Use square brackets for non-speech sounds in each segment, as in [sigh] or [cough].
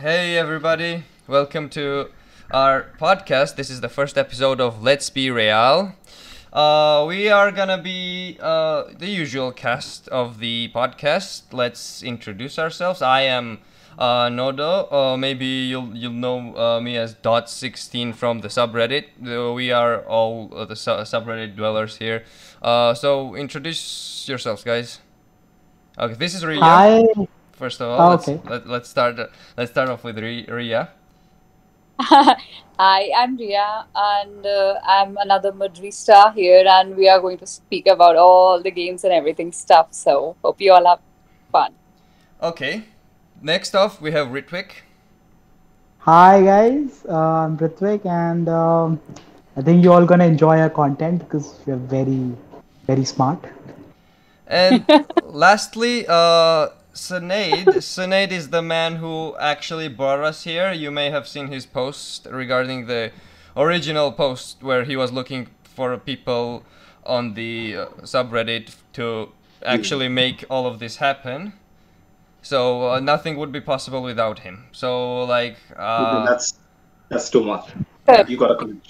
Hey everybody, welcome to our podcast. This is the first episode of Let's Be Real. Uh, we are gonna be uh, the usual cast of the podcast. Let's introduce ourselves. I am uh, Nodo. Uh, maybe you'll you'll know uh, me as Dot sixteen from the subreddit. Uh, we are all uh, the su- subreddit dwellers here. Uh, so introduce yourselves, guys. Okay, this is Ria. Hi. First of all, Oh, let's, okay. let, let's start. Let's start off with Ria. [laughs] Hi, I'm Ria, and uh, I'm another Madridista here, and we are going to speak about all the games and everything stuff. So, hope you all have fun. Okay. Next off, we have Ritwik. Hi guys, uh, I'm Ritvik and um, I think you all gonna enjoy our content because we're very, very smart. And [laughs] lastly, uh, Sinead. [laughs] Sinead is the man who actually brought us here. You may have seen his post regarding the original post where he was looking for people on the uh, subreddit to actually make all of this happen. So uh, nothing would be possible without him. So like, uh, that's that's too much. You gotta commit.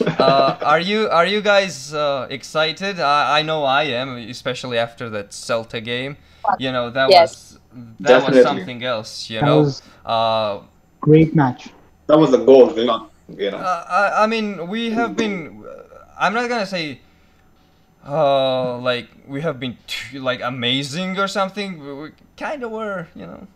[laughs] uh, are you are you guys uh, excited? I, I know I am, especially after that Celta game. You know that Yes. was that was something else. You That know, was uh, great match. That was the goal, you know. You know. uh, I, I mean we have been. I'm not gonna say. Uh, like we have been t- like amazing or something. We, we kind of were, you know.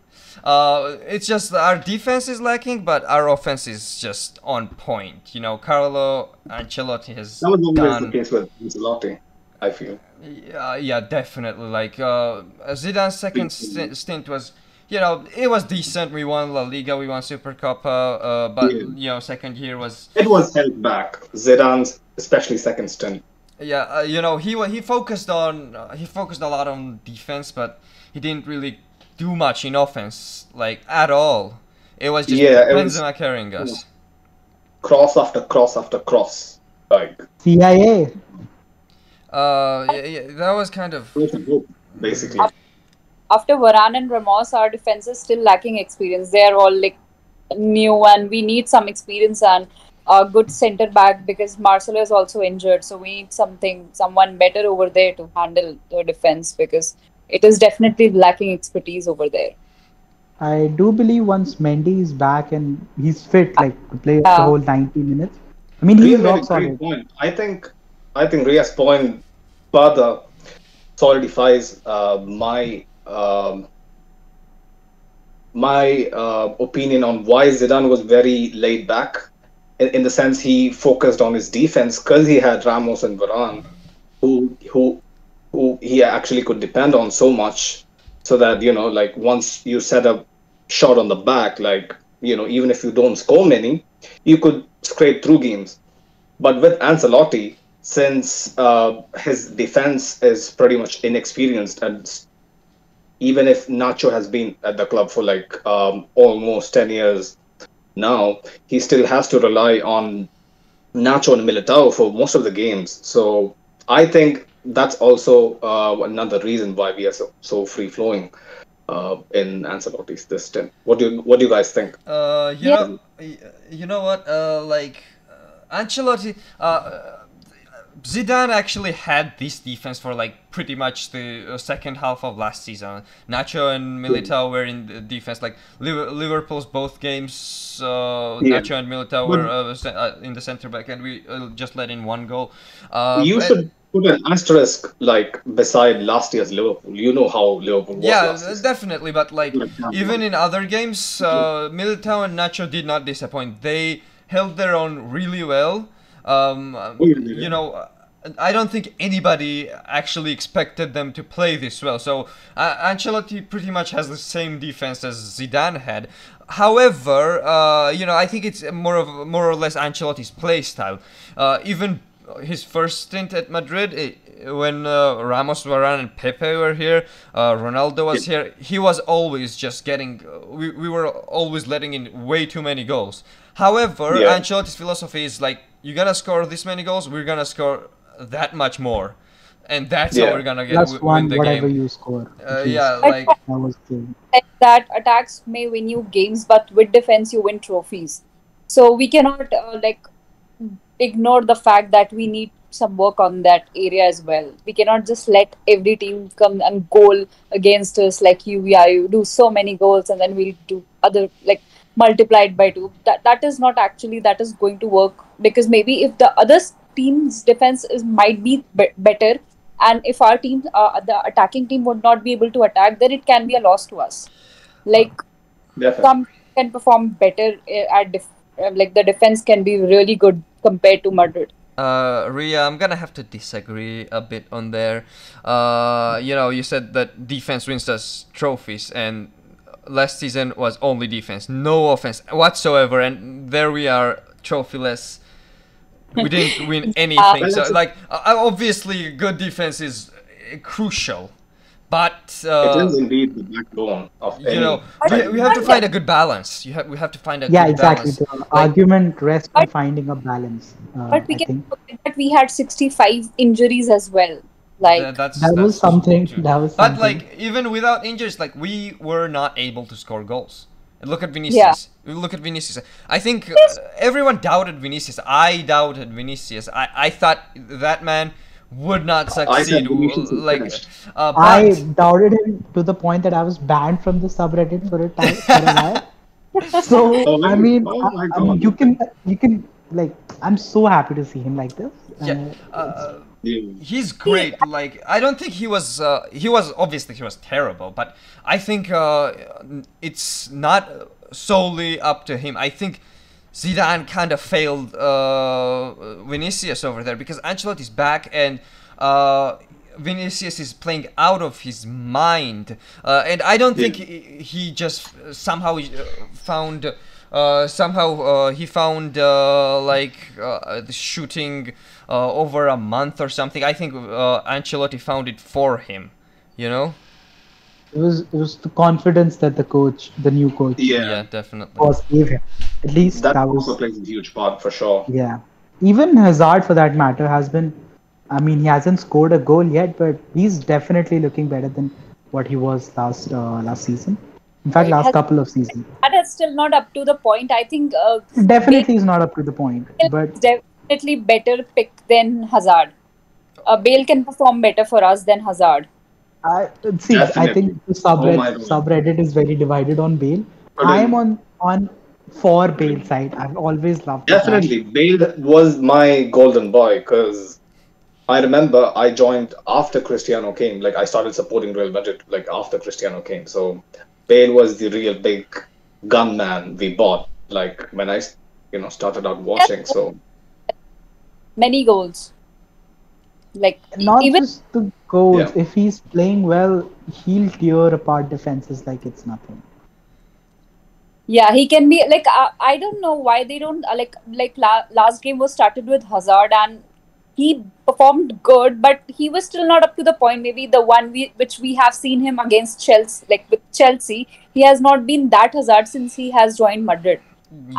Uh, it's just our defense is lacking, but our offense is just on point. You know, Carlo Ancelotti has That was done. the case with Ancelotti, I feel. Yeah, yeah, definitely. Like uh, Zidane's second st- stint was, you know, it was decent. We won La Liga, we won Super Copa, uh, but Yeah. you know, second year was, It was held back. Zidane's, especially second stint. yeah, uh, you know, he he focused on uh, he focused a lot on defense, but he didn't really do much in offense, like at all. It was just Yeah, it was- Benzema carrying us. Cross after cross after cross. Like, CIA. Uh, yeah, yeah, that was kind of it was a hope, basically. After Varane and Ramos, our defense is still lacking experience. They are all like new, and we need some experience and a good center back because Marcelo is also injured. So, we need something, someone better over there to handle the defense because it is definitely lacking expertise over there. I do believe once Mendy is back and he's fit, like to play the whole 90 minutes. I mean, he's Ria made a rock great solid. point. I think, I think Ria's point further solidifies uh, my um, my uh, opinion on why Zidane was very laid back. In, in the sense, he focused on his defense because he had Ramos and Varane, who who who he actually could depend on so much, so that you know, like once you set a shot on the back, like you know, even if you don't score many, you could scrape through games. But with Ancelotti, since uh, his defense is pretty much inexperienced, and even if Nacho has been at the club for like um, almost 10 years now, he still has to rely on Nacho and Militao for most of the games. So I think that's also uh, another reason why we are so, so free flowing uh, in Ancelotti's this stint. What do you, what do you guys think? Uh, you Yeah. know, you know what? Uh, like uh, Ancelotti, uh, Zidane actually had this defense for like pretty much the uh, second half of last season. Nacho and Militao were in the defense. Like Liverpool's both games, uh, Yeah. Nacho and Militao were uh, uh, in the center back, and we uh, just let in one goal. Uh, you and- should put an asterisk like beside last year's Liverpool. You know how Liverpool was Yeah, definitely, but like even in other games, uh, Militao and Nacho did not disappoint. They held their own really well. Um, Oh, you know, I don't think anybody actually expected them to play this well. So uh, Ancelotti pretty much has the same defense as Zidane had. However, uh, you know, I think it's more of more or less Ancelotti's play style. Uh, even his first stint at Madrid, eh, when uh, Ramos, Varane, and Pepe were here, uh, Ronaldo was here. He was always just getting. uh, We, we were always letting in way too many goals. However, Yeah. Ancelotti's philosophy is like, you're gonna score this many goals, we're gonna score that much more. and that's Yeah. how we're gonna get Plus w- one, win the whatever game. you score. Uh, yeah, like That was that attacks may win you games, but with defense you win trophies. So we cannot uh, like ignore the fact that we need some work on that area as well. We cannot just let every team come and goal against us like you. Yeah, you do so many goals and then we'll do other like multiplied by two. That that is not actually that is going to work because maybe if the other team's defense is might be, be- better and if our team uh, the attacking team would not be able to attack then it can be a loss to us like Definitely. some can perform better uh, at def- like the defense can be really good compared to madrid Uh, Ria, I'm gonna have to disagree a bit on there. Uh, you know, you said that defense wins us trophies, and last season was only defense, no offense whatsoever, and there we are, trophyless. We didn't win [laughs] anything. Well, so, like, uh, obviously, good defense is uh, crucial, but it uh, is indeed the backbone of you any. know, we, we have to find a good balance. You have we have to find a yeah, good exactly. balance. The argument rests on finding a balance. Uh, but we I can think that we had 65 injuries as well like Th- that's, that was something. true. That was Something. But like even without injuries, like we were not able to score goals. And Look at Vinicius. Look at Vinicius. I think uh, everyone doubted Vinicius. I doubted Vinicius. I, I thought that man would not succeed. Vinicius like, uh, but I doubted him to the point that I was banned from the subreddit for a time. For a. [laughs] So Oh, I mean, Oh I, I mean, you can, you can, like, I'm so happy to see him like this. yeah, Uh, uh, Yeah. he's great. Like I don't think he was. Uh, he was obviously he was terrible, but I think uh, it's not solely up to him. I think Zidane kind of failed uh, Vinicius over there because Ancelotti's back and. Uh, Vinicius is playing out of his mind, uh, and I don't think Yeah. he, he just somehow uh, found uh, somehow uh, he found uh, like uh, the shooting uh, over a month or something. I think uh, Ancelotti found it for him. You know? It was, it was the confidence that the coach, the new coach, Yeah. definitely. was gave him. At least That, that, also was, plays a huge part for sure. yeah. Even Hazard, for that matter, has been. I mean, he hasn't scored a goal yet, but he's definitely looking better than what he was last uh, last season. In fact, He last has- couple of seasons. that is still not up to the point i think uh, Definitely, is not up to the point, but definitely better pick than hazard uh, bale can perform better for us than hazard I see. I think the Oh subreddit, God. subreddit is very divided on Bale. But I am on on for Bale side. I've always loved. Definitely, Bale was my golden boy because I remember I joined after Cristiano came. Like I started supporting Real Madrid like after Cristiano came. So Bale was the real big gunman we bought. Like when I, you know, started out watching. So many goals like Not even just the goals. Yeah. If he's playing well, he'll tear apart defenses like it's nothing. Yeah, he can be like I, I don't know why they don't uh, like like la- last game was started with Hazard and he performed good, but he was still not up to the point. Maybe the one we which we have seen him against Chelsea, like with Chelsea, he has not been that Hazard since he has joined Madrid,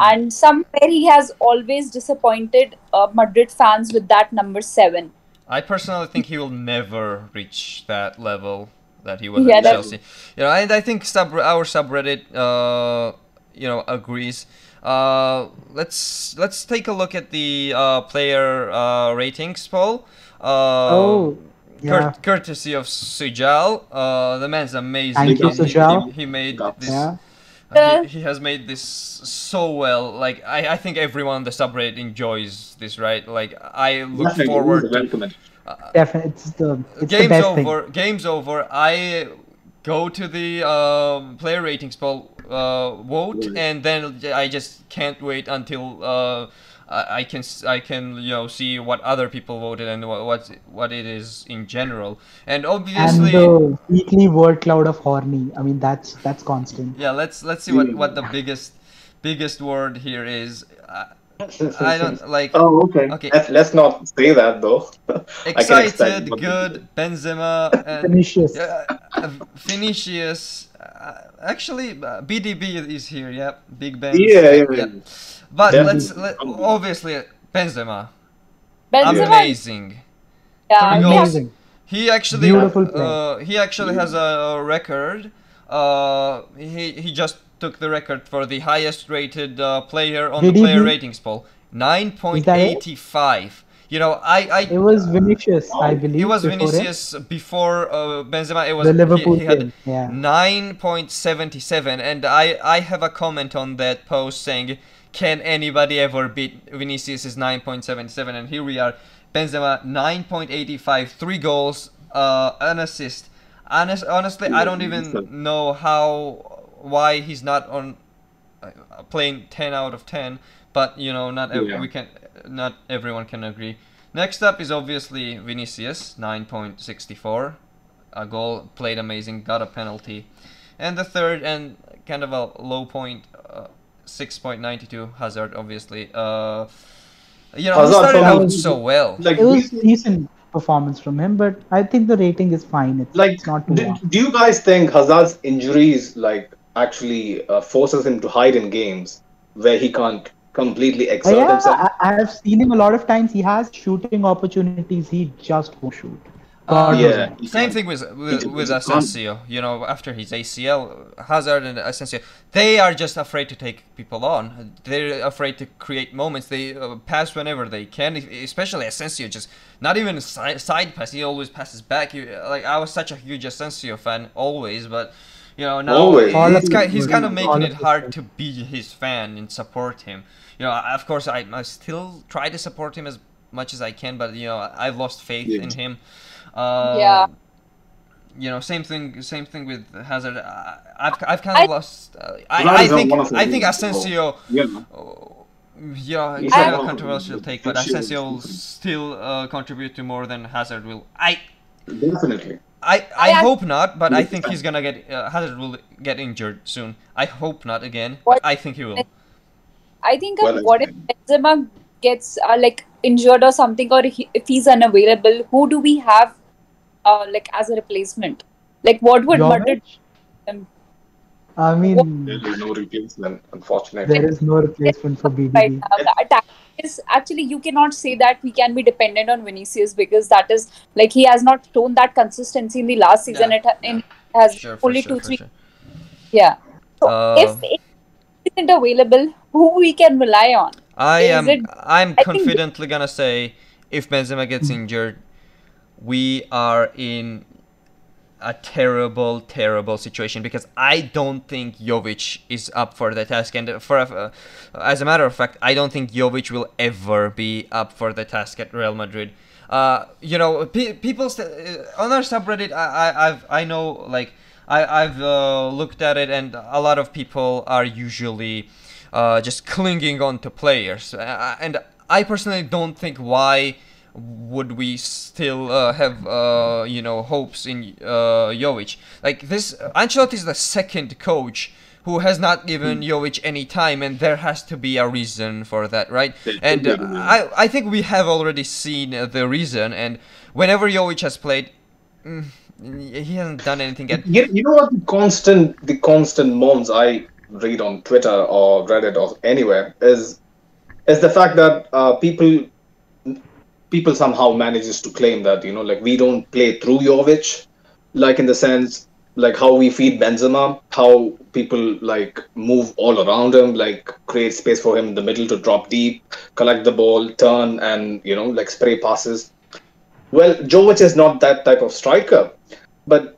and somewhere he has always disappointed uh, Madrid fans with that number seven. I personally think he will never reach that level that he was Yeah, at that's- Chelsea. You know, and I think sub our subreddit, uh, you know, agrees. Uh, let's let's take a look at the uh, player uh, ratings poll. Uh, oh, yeah. Curt- courtesy of Sujal. Uh, the man's amazing. Thank you, He- Sujal. He, he made Yeah. this. Yeah. Uh, He, he has made this so well. Like I, I think everyone on the subreddit enjoys this, right? Like I look Definitely, forward it was to welcome. Definitely, it's the it's the games best over. Games over. I go to the um, player ratings poll uh, vote, Right. and then I just can't wait until uh, I I can s- I can you know see what other people voted and what what what it is in general. And obviously, And the weekly word cloud of horny. I mean, that's that's constant. yeah. Let's let's see what what the biggest biggest word here is. I, I don't like. Oh, okay. Okay. Let's, let's not say that though. [laughs] I can expect Excited, good, Benzema, [laughs] and Vinicius. Uh, Vinicius. Uh, actually, uh, BDB is here. Yeah, Big Ben. Yeah, yeah, yeah. But Yeah. let's let, obviously Benzema, Benzema, amazing. yeah, Three we goals. have, Amazing. He actually Beautiful uh, he actually has a record. Uh, he he just took the record for the highest rated uh, player on Did the player beat- ratings poll. Nine point that it? eighty five. You know, I I It was Vinicius, I believe. he was before him. Vinicius before uh, Benzema. It was The he- Liverpool he, had yeah. nine point seventy seven, and I I have a comment on that post saying, "Can anybody ever beat Vinicius's nine point seventy seven?" And here we are, Benzema nine point eighty five, three goals, uh, an assist. Honest, honestly, I don't even know how why he's not on uh, playing 10 out of 10 but you know not ev- Yeah. we can not everyone can agree next up is obviously vinicius 9.64 a goal played amazing got a penalty and the third and kind of a low point uh, 6.92 hazard obviously uh you know he Hazard started out so well Like, It was do decent performance from him, but I think the rating is fine. It's, like, it's not too do, do you guys think Hazard's injuries like actually uh, forces him to hide in games where he can't completely exert yeah, himself? I, I have seen him a lot of times. He has shooting opportunities. He just won't shoot. Uh, yeah. Same thing with with, with. Asensio. You know, after his ACL, Hazard and Asensio, they are just afraid to take people on. They're afraid to create moments. They uh, pass whenever they can. Especially Asensio, just not even side, side pass. He always passes back. You, like I was such a huge Asensio fan always, but you know now Always. All it's of ki- it. he's kind of making it it. hard to be his fan and support him. You know, of course I, I still try to support him as much as I can, but you know I've lost faith Yeah. in him. Uh, Yeah. You know, same thing. Same thing with Hazard. I- I've, I've kind of I- lost. Uh, I, Ronaldo I think one of I think biggest Asensio. Yeah. Oh, yeah, He's it's kind of a of the controversial take, but issues. Asensio will still uh, contribute to more than Hazard will. I Definitely. I, I I hope not, but I think he's gonna get uh, Hazard will get injured soon. I hope not again. What- I think he will. I think uh, Well what if. Benzema gets uh, like injured or something, or he, if he's unavailable, who do we have uh, like as a replacement? Like what would Madrid? Um, I mean, There is no replacement, unfortunately. there is no replacement for right BBB. now? The attack is actually you cannot say that we can be dependent on Vinicius because that is like he has not shown that consistency in the last season. Yeah, It ha- yeah. in, has Sure, only sure, two for three sure. yeah. So Uh, if it isn't available, who we can rely on? I am. it- I'm I think- confidently gonna say, if Benzema gets Hmm. injured, we are in a terrible, terrible situation because I don't think Jovic is up for the task, and for uh, as a matter of fact, I don't think Jovic will ever be up for the task at Real Madrid. Uh, you know, pe- people st- uh, on our subreddit, I, I, I've, I know, like, I, I've uh, looked at it, and a lot of people are usually uh, just clinging on to players, uh, and I personally don't think why would we still uh, have uh, you know hopes in uh, Jovic. Like this, Ancelotti is the second coach who has not given Jovic any time, and there has to be a reason for that, right? And uh. I I think we have already seen uh, the reason, and whenever Jovic has played. Mm, he hasn't done anything yet. You, you know what the constant the constant moans I read on Twitter or Reddit or anywhere is is the fact that uh, people people somehow manages to claim that you know like we don't play through Jovic, like in the sense like how we feed Benzema, how people like move all around him, like create space for him in the middle to drop deep, collect the ball, turn, and you know like spray passes. Well, Jovic is not that type of striker, but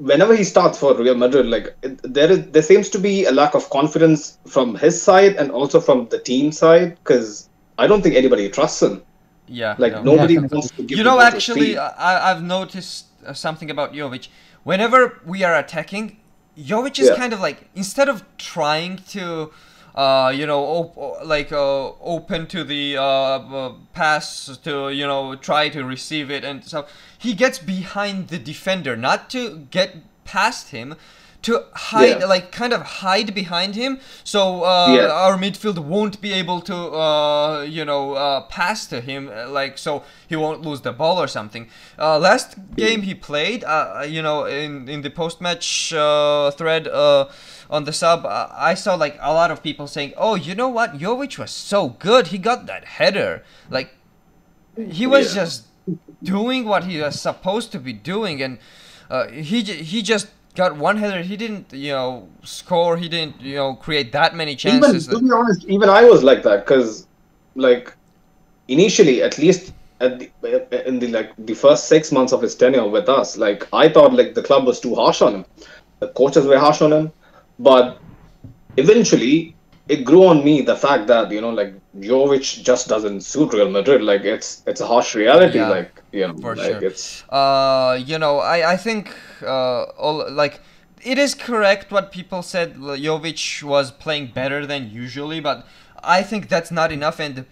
whenever he starts for Real Madrid, like it, there is there seems to be a lack of confidence from his side and also from the team side because I don't think anybody trusts him. Yeah, Like no. nobody Definitely. wants to give. you the know ball to actually. I, i've noticed uh, something about jovic whenever we are attacking jovic is Yeah. kind of like instead of trying to uh, you know op- like uh, open to the uh, uh, pass to you know try to receive it and so he gets behind the defender not to get past him to hide Yeah. like kind of hide behind him so uh, Yeah. our midfield won't be able to uh, you know uh, pass to him uh, like so he won't lose the ball or something uh, last game he played uh, you know in in the post match uh, thread uh, on the sub uh, I saw like a lot of people saying oh you know what Jovic was so good he got that header like he was Yeah. just doing what he was supposed to be doing, and uh, he he just got one header. He didn't you know score. He didn't you know create that many chances. Even to be honest, even I was like that because, like, initially, at least at the, in the like the first six months of his tenure with us, like I thought like the club was too harsh on him, the coaches were harsh on him, but eventually it grew on me the fact that you know like Jovic just doesn't suit Real Madrid. Like it's it's a harsh reality. Yeah, like you know, for like sure. it's uh, you know, I I think uh, all like it is correct what people said. Jovic was playing better than usually, but I think that's not enough. And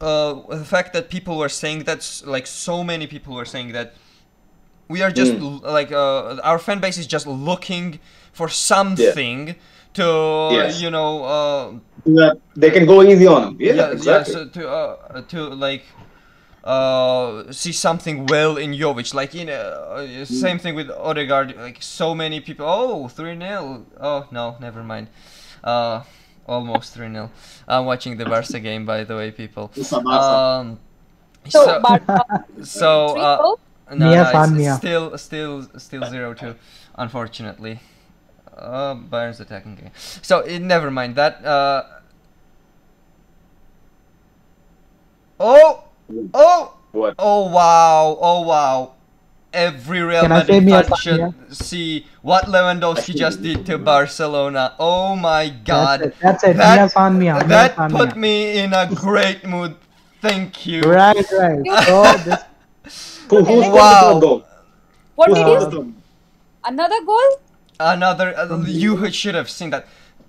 uh, the fact that people were saying that's like so many people were saying that we are just Mm. like uh, our fan base is just looking for something to Yes. you know uh, that they can go easy on them. Yeah, exactly. so to uh, to like uh see something well in Jovic. Like you know uh, same thing with Odegaard. Like so many people oh 3-0 oh no never mind. Uh almost 3-0 I'm watching the Barca [laughs] game by the way people. Um So, so [laughs] uh, so three uh, goals? no, no, it's, it's still still still 0-2 unfortunately uh Bayern's attacking game so it, never mind that uh Oh! Oh! What? Oh wow! Oh wow! Every Real Can Madrid fan should Sanya? see what Lewandowski just did to Barcelona. Oh my God! That's it. That's it. That- Mia San Mia. Mia That San put Mia. me in a great mood. Thank you. Right, right. [laughs] Oh, this Who, who's Wow. wow. the goal? what Who's did you? Another goal? Another. Uh, you should have seen that.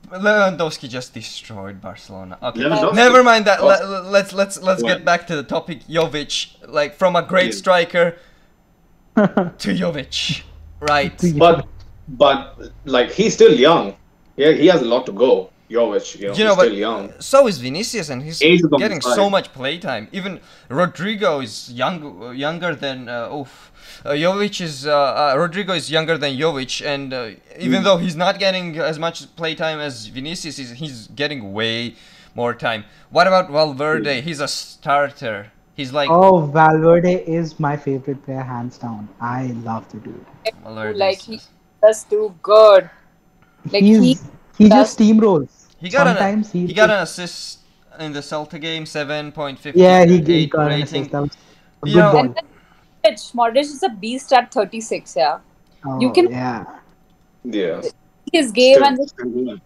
Lewandowski just destroyed Barcelona. Okay, never mind that. Oh. Let, let's let's let's get back to the topic. Jovic, like from a great Yeah. striker [laughs] to Jovic, right? But but like he's still young. Yeah, he has a lot to go. Jovic, you know, You know, he's but still young. so is Vinicius, and he's Age getting so side. much playtime. Even Rodrygo is young, younger than uh, oof. Uh, Jovic is uh, uh, Rodrygo is younger than Jovic, and uh, even Mm. though he's not getting as much playtime as Vinicius, he's, he's getting way more time. What about Valverde? Mm. He's a starter. He's like oh, Valverde is my favorite player, hands down. I love the dude. Valverde like is- he does do good. Like He's he he does- just steamrolls. He got Sometimes an he he got an assist in the Celta game, seven point fifty yeah he, he eight got an assist. That was a Yeah. good ball. and Modric, Modric is a beast at 36. Yeah, Oh, you can- yeah. Yeah. his game Still- and the still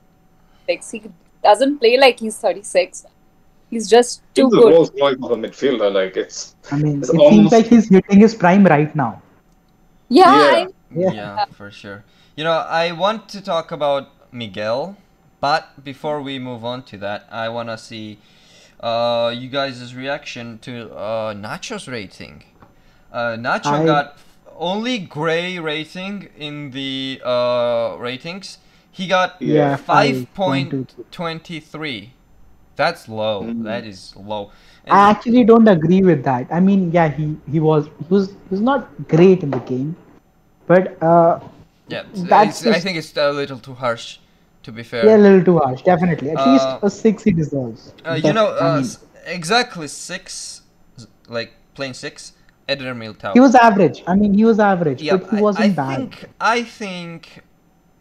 six. He doesn't play like he's 36. He's just too He's the good. Rolls Royce of a midfielder. Like it's I mean, It's it almost- seems like he's hitting his prime right now. Yeah, Yeah. I- Yeah. Yeah, for sure. You know, I want to talk about Miguel, but before we move on to that, I want to see uh, you guys' reaction to uh, Nacho's rating. Uh, Nacho I- got only gray rating in the uh, ratings. He got Yeah. 5.23. That's low. Mm. That is low. I actually don't agree with that. I mean, yeah, he he was he was he was not great in the game, but uh, yeah, that's it's- I think it's a little too harsh, to be fair. yeah, a little too harsh. Definitely, at Uh, least a six he deserves. Uh, you know, I uh, exactly six, like playing six, Eder Militao. he was average. I mean, he was average, yeah, but he I- wasn't I, bad. think I think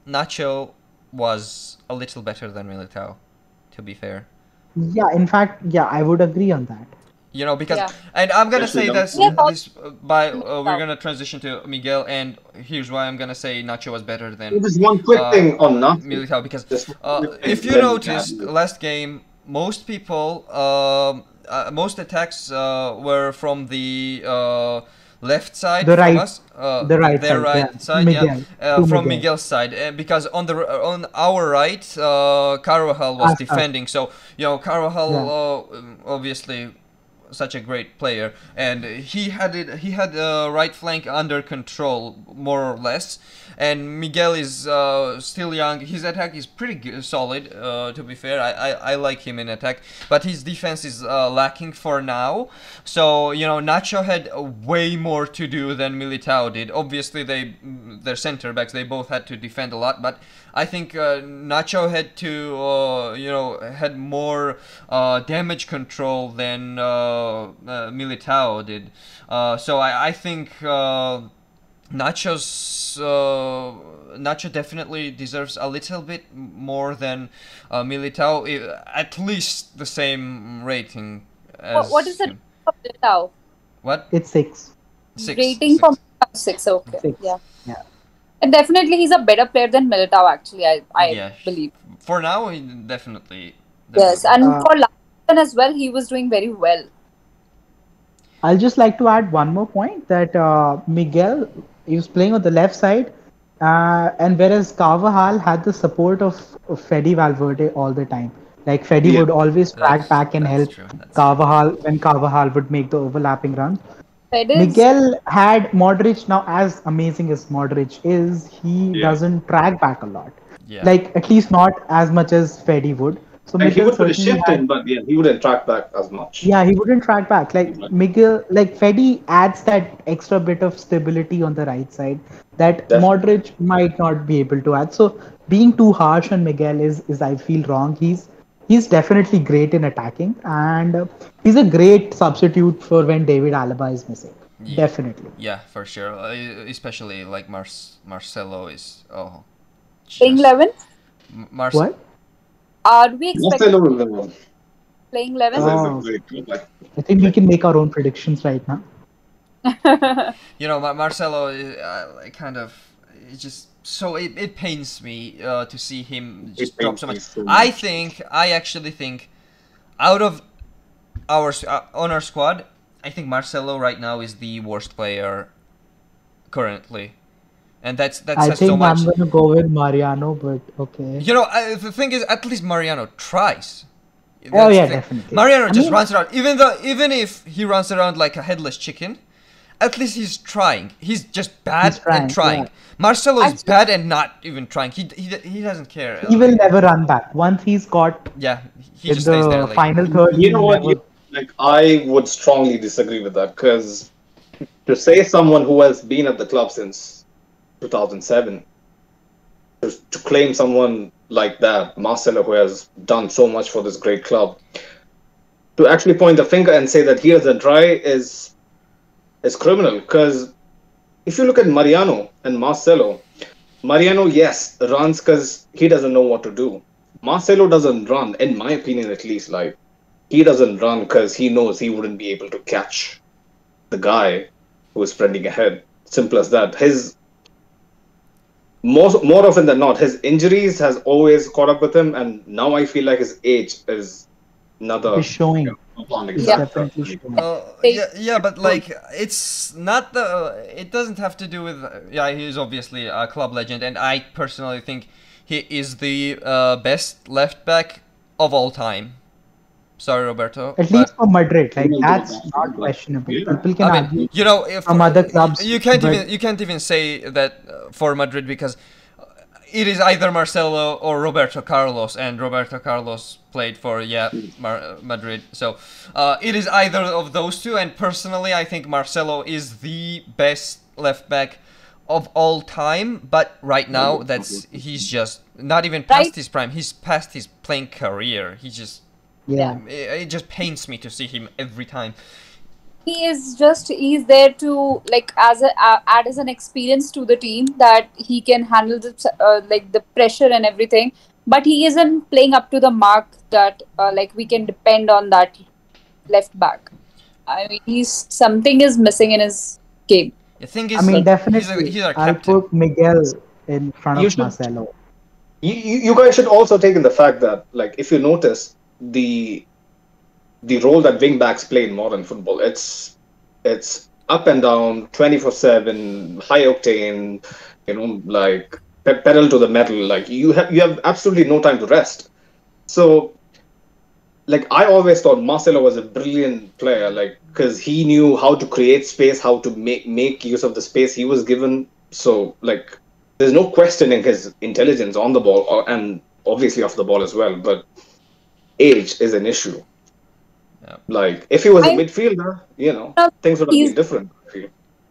Nacho was a little better than Militao, to be fair. Yeah, in fact, yeah, I would agree on that. You know, because Yeah. and I'm gonna say this, Yeah, this uh, by uh, we're gonna transition to Miguel, and here's why I'm gonna say Nacho was better than just one quick Uh, thing on Nacho. Militao because uh, one quick thing, if you then we noticed last game, most people, um, uh, most attacks uh, were from the uh, left side. The from right- us, uh, the right their side, right yeah. side, Miguel, yeah, uh, from Miguel. Miguel's side, uh, because on the on our right, uh, Carvajal was Us, us. defending. So you know, Carvajal Yeah. obviously such a great player, and he had it. He had the right flank under control, more or less. And Miguel is uh, still young. His attack is pretty good, solid. Uh, to be fair, I, I, I like him in attack, but his defense is uh, lacking for now. So you know, Nacho had way more to do than Militao did. Obviously, they their center backs they both had to defend a lot, but I think uh, Nacho had to, uh, you know, had more uh, damage control than uh, uh, Militao did. Uh, so I, I think uh, Nacho's uh, Nacho definitely deserves a little bit more than uh, Militao, at least the same rating. As What, what is it him. of Militao? What? It's six. Six. rating six. from six? Okay, Six. yeah. Yeah. And definitely, he's a better player than Militao. Actually, I I Yeah. believe. For now, he definitely. Yes, and Uh, for last as well, he was doing very well. I'll just like to add one more point that uh, Miguel he was playing on the left side, uh, and whereas Carvajal had the support of, of Fede Valverde all the time. Like Fede Yeah. would always track That's- back and help true, that's- Carvajal when Carvajal would make the overlapping runs. Fed Miguel had Modric now as amazing as Modric is, he Yeah. doesn't track back a lot. Yeah. Like at least not as much as Fede would. So Like he Miguel would put a shift had, in, but yeah, he wouldn't track back as much. yeah, he wouldn't track back. Like Miguel, like Fede adds that extra bit of stability on the right side that Definitely. Modric might not be able to add. So being too harsh on Miguel is, is I feel wrong. He's he's definitely great in attacking, and uh, he's a great substitute for when David Alaba is missing. Yeah. Definitely. Yeah, for sure. Uh, especially like Mars Marcelo is oh. playing just- eleven. M- Marce- What? Are we expecting Marcelo playing eleven? Oh. is a great club. Like, I think we can make our own predictions right now. [laughs] You know, Mar- Marcelo uh, kind of it's just so it, it pains me uh, to see him just drop so much. so I think I actually think out of our uh, on our squad, I think Marcelo right now is the worst player currently. And that's that I think so much. I'm gonna go with Mariano, but okay. You know, I, the thing is, at least Mariano tries. Oh, yeah, definitely. Mariano I just mean- runs around, even though, even if he runs around like a headless chicken, at least he's trying. He's just bad He's trying, and trying. yeah. Marcelo is Actually- bad and not even trying. He he, he doesn't care. He will never run back. Once he's got Yeah, he in just stays there. the Like, final third, you know what? never- You, like I would strongly disagree with that because to say someone who has been at the club since 2007 to, to claim someone like that, Marcelo, who has done so much for this great club, to actually point the finger and say that he is a dry is is criminal. Because if you look at Mariano and Marcelo, Mariano, yes, runs because he doesn't know what to do. Marcelo doesn't run, in my opinion, at least. Like he doesn't run because he knows he wouldn't be able to catch the guy who is sprinting ahead. Simple as that. His more more often than not, his injuries has always caught up with him, and now I feel like his age is another is showing. one He's Yeah. Uh, yeah, yeah, but like it's not the. It doesn't have to do with. Yeah, he's obviously a club legend, and I personally think he is the uh, best left back of all time. Sorry, Roberto. At but- least for Madrid, like that's not questionable. People can I argue. you know, if from other clubs, you can't but- even you can't even say that uh, for Madrid because uh, it is either Marcelo or Roberto Carlos, and Roberto Carlos played for yeah Mar- Madrid. So uh, it is either of those two, and personally, I think Marcelo is the best left back of all time. But right now, that's he's just not even past Right. his prime. He's past his playing career. He just Yeah. it, it just pains me to see him every time. He is just he's there to like as a uh, add as an experience to the team that he can handle the uh, like the pressure and everything. But he isn't playing up to the mark that uh, like we can depend on that left back. I mean he's something is missing in his game. The thing is, I mean, he's, a, definitely, he's our I'll put Miguel in front You of should- Marcelo. you, you you guys should also take in the fact that like if you notice the the role that wing backs play in modern football it's it's up and down 24/7 high octane you know like pe- pedal to the metal like you have you have absolutely no time to rest so like I always thought Marcelo was a brilliant player, like because he knew how to create space, how to make make use of the space he was given. So like, there's no questioning his intelligence on the ball or, and obviously off the ball as well. But age is an issue. Yeah. Like if he was a I- midfielder, you know, No, things would have been different.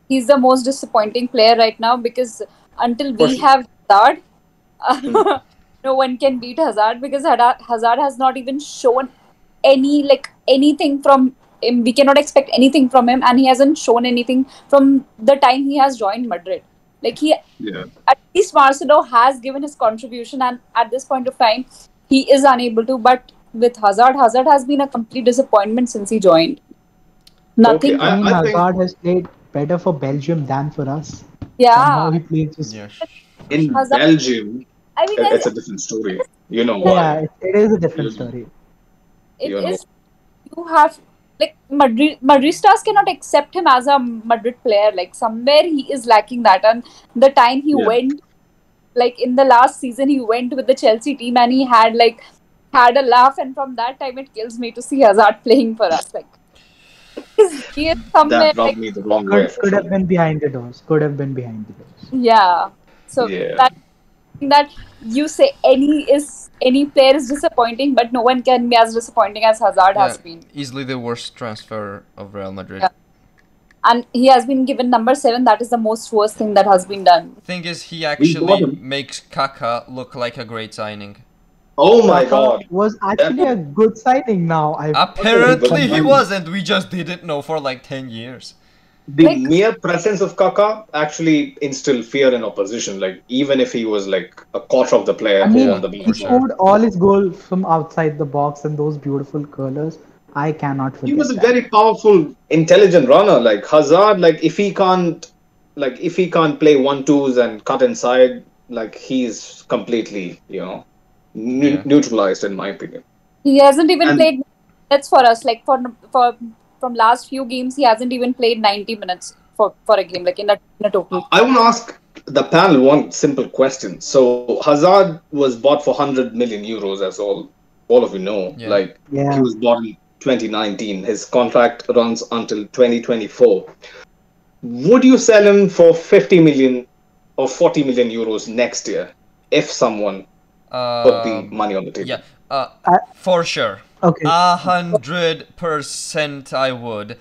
He's the most disappointing player right now because until we sure. have Hazard, hmm. [laughs] no one can beat Hazard because Hada- Hazard has not even shown any like anything from him. We cannot expect anything from him, and he hasn't shown anything from the time he has joined Madrid. Like he, Yeah. at least Marcelo has given his contribution, and at this point of time, he is unable to. But with Hazard, Hazard has been a complete disappointment since he joined. Nothing. I- I mean, I think- Hazard has played better for Belgium than for us. yeah. Somehow he plays just Yeah. In Hazard- Belgium, I mean, it's a different story. You know why? yeah, it, it is a different Yeah. story. it you know. you have like Madrid Madridistas cannot accept him as a Madrid player. Like somewhere he is lacking that. And the time he Yeah. went, like in the last season, he went with the Chelsea team and he had like had a laugh. And from that time, it kills me to see Hazard playing for us. Like he is somewhere That rubbed like me the wrong. Could, for could have been behind the doors. Could have been behind the doors. yeah. So Yeah. that that you say any is any player is disappointing, but no one can be as disappointing as Hazard has been. easily the worst transfer of Real Madrid. Yeah. and he has been given number seven. That is the most worst thing that has been done. Thing is, he actually makes Kaká look like a great signing. Oh my Kaká god. Was actually a good signing now. I Apparently, he was, and we just didn't know for like ten years. The Like- mere presence of Kaká actually instilled fear in opposition. Like even if he was like a quarter of the player I mean, on the he scored all his goals from outside the box and those beautiful curlers. I cannot forget He was a that. very powerful, intelligent runner. Like Hazard, like if he can't, like if he can't play one twos and cut inside, like he's completely, you know, ne- Yeah. neutralized in my opinion. He hasn't even And- played minutes for us. Like for for from last few games, he hasn't even played ninety minutes for for a game. Like in a, in a total. I want to ask the panel one simple question. So Hazard was bought for hundred million euros, as all all of you know. Yeah. Like Yeah. he was bought in 2019. His contract runs until 2024. Would you sell him for 50 million or 40 million euros next year if someone put the Um, money on the table? yeah, uh, I- for sure. Okay. A hundred percent, I would.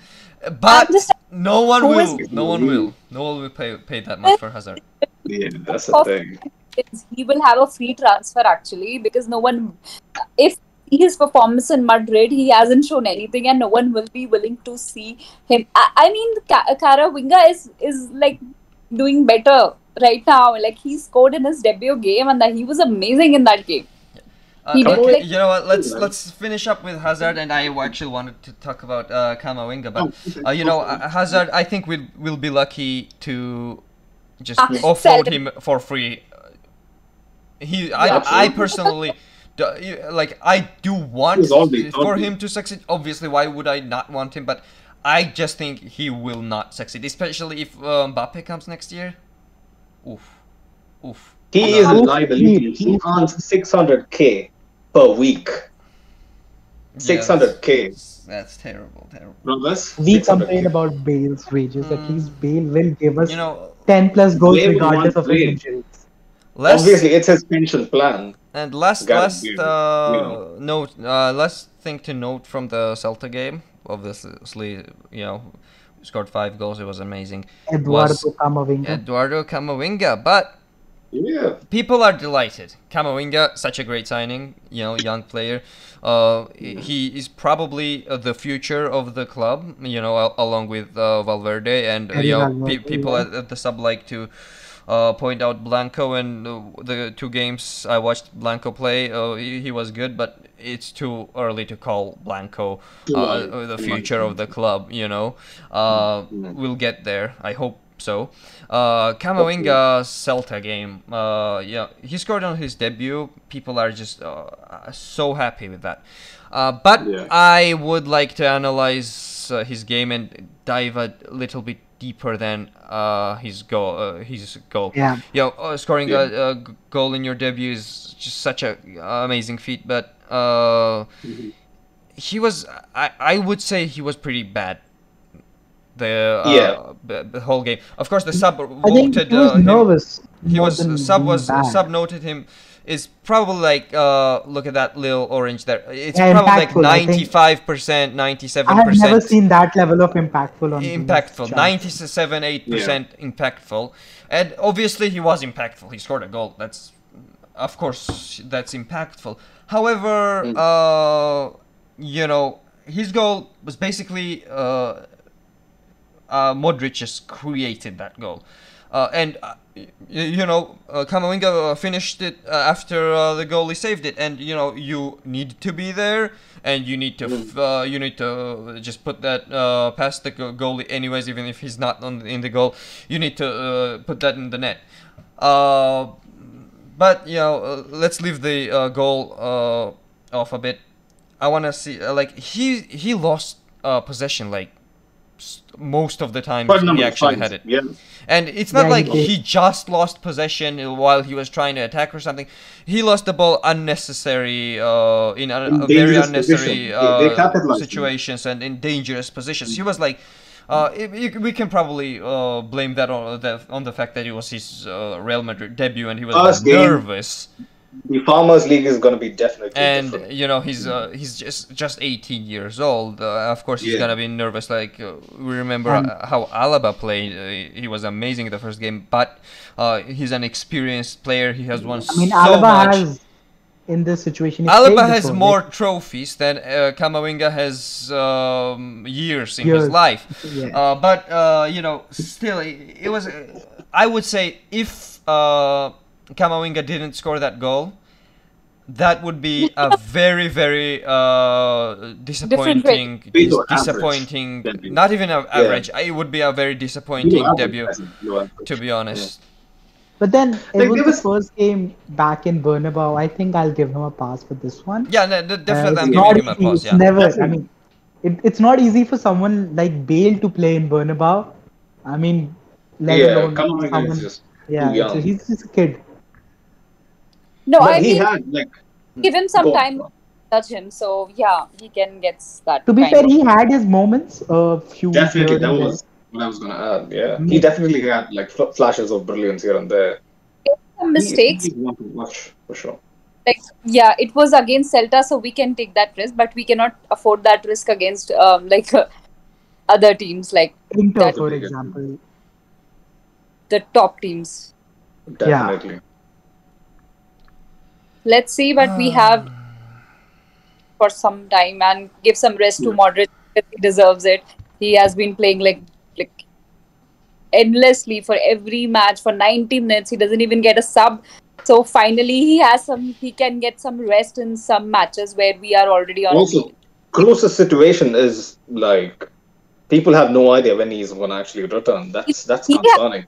But just- no one will. No one will. No one will pay pay that much for Hazard. Yeah, that's the thing. he will have a free transfer actually because no one if his performance in Madrid he hasn't shown anything and no one will be willing to see him I, I mean Ka- Camavinga is is like doing better right now like he scored in his debut game and that he was amazing in that game Uh, He did okay, like- you know what? Let's let's finish up with Hazard, and I actually wanted to talk about uh, Camavinga, but Oh, uh, you know, uh, Hazard. I think we'll we'll be lucky to just Ah, offload sell him for free. He, Yeah. I, I personally, do, like, I do want He's for done. him to succeed. Obviously, why would I not want him? But I just think he will not succeed, especially if uh, Mbappe comes next year. Oof, oof. He No. is a liability. he? He earns 600k per week. 600k. That's terrible, terrible. Brothers, we complain about Bale's wages. At least Bale will give us You know, 10 plus goals Bale regardless of his injuries. last Obviously, it's his pension plan. and last Gotta last uh, know. note, uh, last thing to note from the Celta game. Obviously, you know, scored five goals. It was amazing. Eduardo Was Camavinga. Eduardo Camavinga, but Yeah. people are delighted. Camavinga, such a great signing. You know, young player. Uh, he is probably uh, the future of the club. You know, along with uh, Valverde and uh, you know, pe- people yeah. at, at the sub like to uh, point out Blanco and uh, the two games I watched Blanco play. Uh, he, he was good, but it's too early to call Blanco uh, uh, the future of the club. You know, uh, Mm. we'll get there. I hope so. Uh, Celta game. Uh, yeah, he scored on his debut. People are just uh, so happy with that. Uh, but Yeah. I would like to analyze uh, his game and dive a little bit deeper than uh, his goal. Uh, his goal. Yeah. Yo, uh, scoring Yeah. a, a g- goal in your debut is just such a amazing feat. But uh, he was. I, I would say he was pretty bad. The uh, Yeah. the, the whole game. Of course, the sub I think voted he was uh, him- nervous. he was sub was bad. sub noted him is probably like uh look at that little orange there. It's Yeah, probably like impactful, I think. ninety five percent, ninety I have never seen that level of impactful on impactful. Ninety. Ninety seven eight percent impactful. And obviously he was impactful. He scored a goal. That's of course, that's impactful. However, Mm. uh, you know, his goal was basically uh, uh, Modric just created that goal. Uh, and uh, you know, uh, uh, finished it after the goalie saved it, and you know you need to be there, and you need to you need to just put that past the goalie anyways, even if he's not on in the goal, you need to put that in the net. But you know, let's leave the goal off a bit. I want to see like he he lost uh, possession like most of the time Quite a number he actually times, had it. Yeah. And it's not Yeah, like he he just lost possession while he was trying to attack or something. He lost the ball unnecessary uh, in a, In a very unnecessary positions. They- they uh, capitalized on it. situations and in dangerous positions. He was like, uh, it- you- we can probably uh, blame that on the on the fact that it was his uh, Real Madrid debut and he was nervous. game. Nervous. The Farmers League is going to be definitely And different. you know he's uh, he's just just 18 years old. Uh, of course he's Yeah. gonna be nervous. Like uh, we remember And- uh, how Alaba played. Uh, he was amazing the first game, but uh, he's an experienced player. He has won I mean, so Alaba much. has in this situation. Alaba has before, more like- trophies than uh, Camavinga has um, years in Years. his life. Yeah. Uh, but uh, you know, still, it, it was. Uh, I would say if uh, Camavinga didn't score that goal, that would be a [laughs] very, very uh, disappointing, Below average disappointing. Not even a average. It would be a very disappointing Low debut, average, to be honest. But then it Like, was there the was- first game back in Bernabeu. I think I'll give him a pass for this one. Yeah, no, de- Uh, definitely, I'm it's giving not him a easy. pass. It's Yeah. never. I mean, it, it's not easy for someone like Bale to play in Bernabeu. I mean, let Yeah, alone Camavinga someone. just yeah, too young. so he's just a kid. No, but I he mean, had like give him some Go time to touch him. So yeah, he can get that. To be fair, of- he had his moments. A few definitely here that and there. was what I was going to add. Yeah, Mm. he definitely had like fl- flashes of brilliance here and there. some He- mistakes. he's one to watch for sure. like yeah it was against celta so we can take that risk but we cannot afford that risk against um, like uh, [laughs] other teams like Inter, That- for example. the top teams Definitely. Let's see what we have [sighs] for some time and give some rest to Yeah. Modric because he deserves it he has been playing like like endlessly for every match for 90 minutes he doesn't even get a sub so finally he has some he can get some rest in some matches where we are already on Also, lead. Kroos' situation is like people have no idea when he's going to actually return. That's that's Yeah. concerning.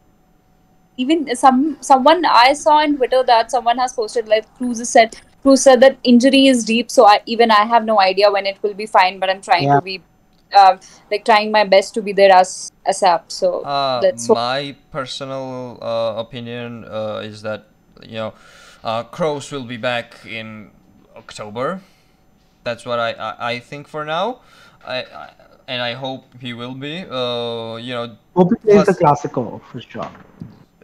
Even some someone I saw on Twitter that someone has posted like Kroos said Kroos said that injury is deep, so I, even I have no idea when it will be fine. But I'm trying Yeah. to be um, like trying my best to be there as ASAP. So Uh, let's hope. my personal uh, opinion uh, is that you know, uh, Kroos will be back in October. That's what I, I, I think for now. I, I and I hope he will be. Uh, you know, Hope he plays the Plus- Clasico for sure.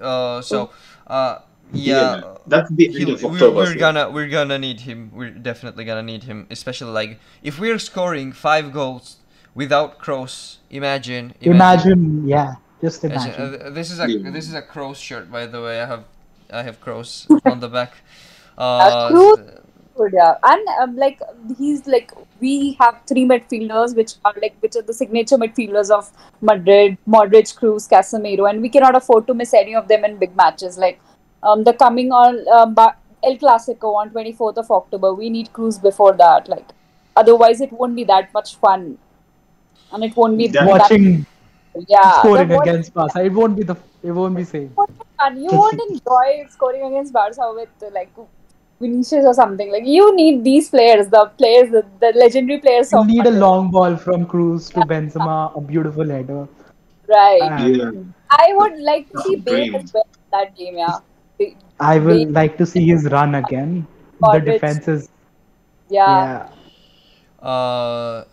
Uh, so uh, yeah. that's the end of we- October. we're so- gonna we're gonna need him. We're definitely gonna need him, especially like if we're scoring five goals without Kroos. Imagine, Imagine, yeah, just Imagine- imagine. uh, this is a Yeah. this is a Kroos shirt, by the way. I have I have Kroos [laughs] on the back. Uh, Kroos? Good, yeah, and um, like he's like we have three midfielders which are like which are the signature midfielders of Madrid, Modric, Kroos, Casemiro, and we cannot afford to miss any of them in big matches. Like um, the coming on um, El Clasico on 24th of October, we need Kroos before that. Like otherwise, it won't be that much fun, and it won't be that, Watching yeah scoring against Barca, it won't be the it won't be same. you won't enjoy scoring against Barca with like Vinicius or something. Like you need these players, the players, the, the legendary players. You need a long ball from Kroos to Benzema, a beautiful header. right. And Yeah. I would like to see Bale as well that game. Yeah, Be- I will Bale- like to see his run again. The Modric. defense is yeah. yeah. uh,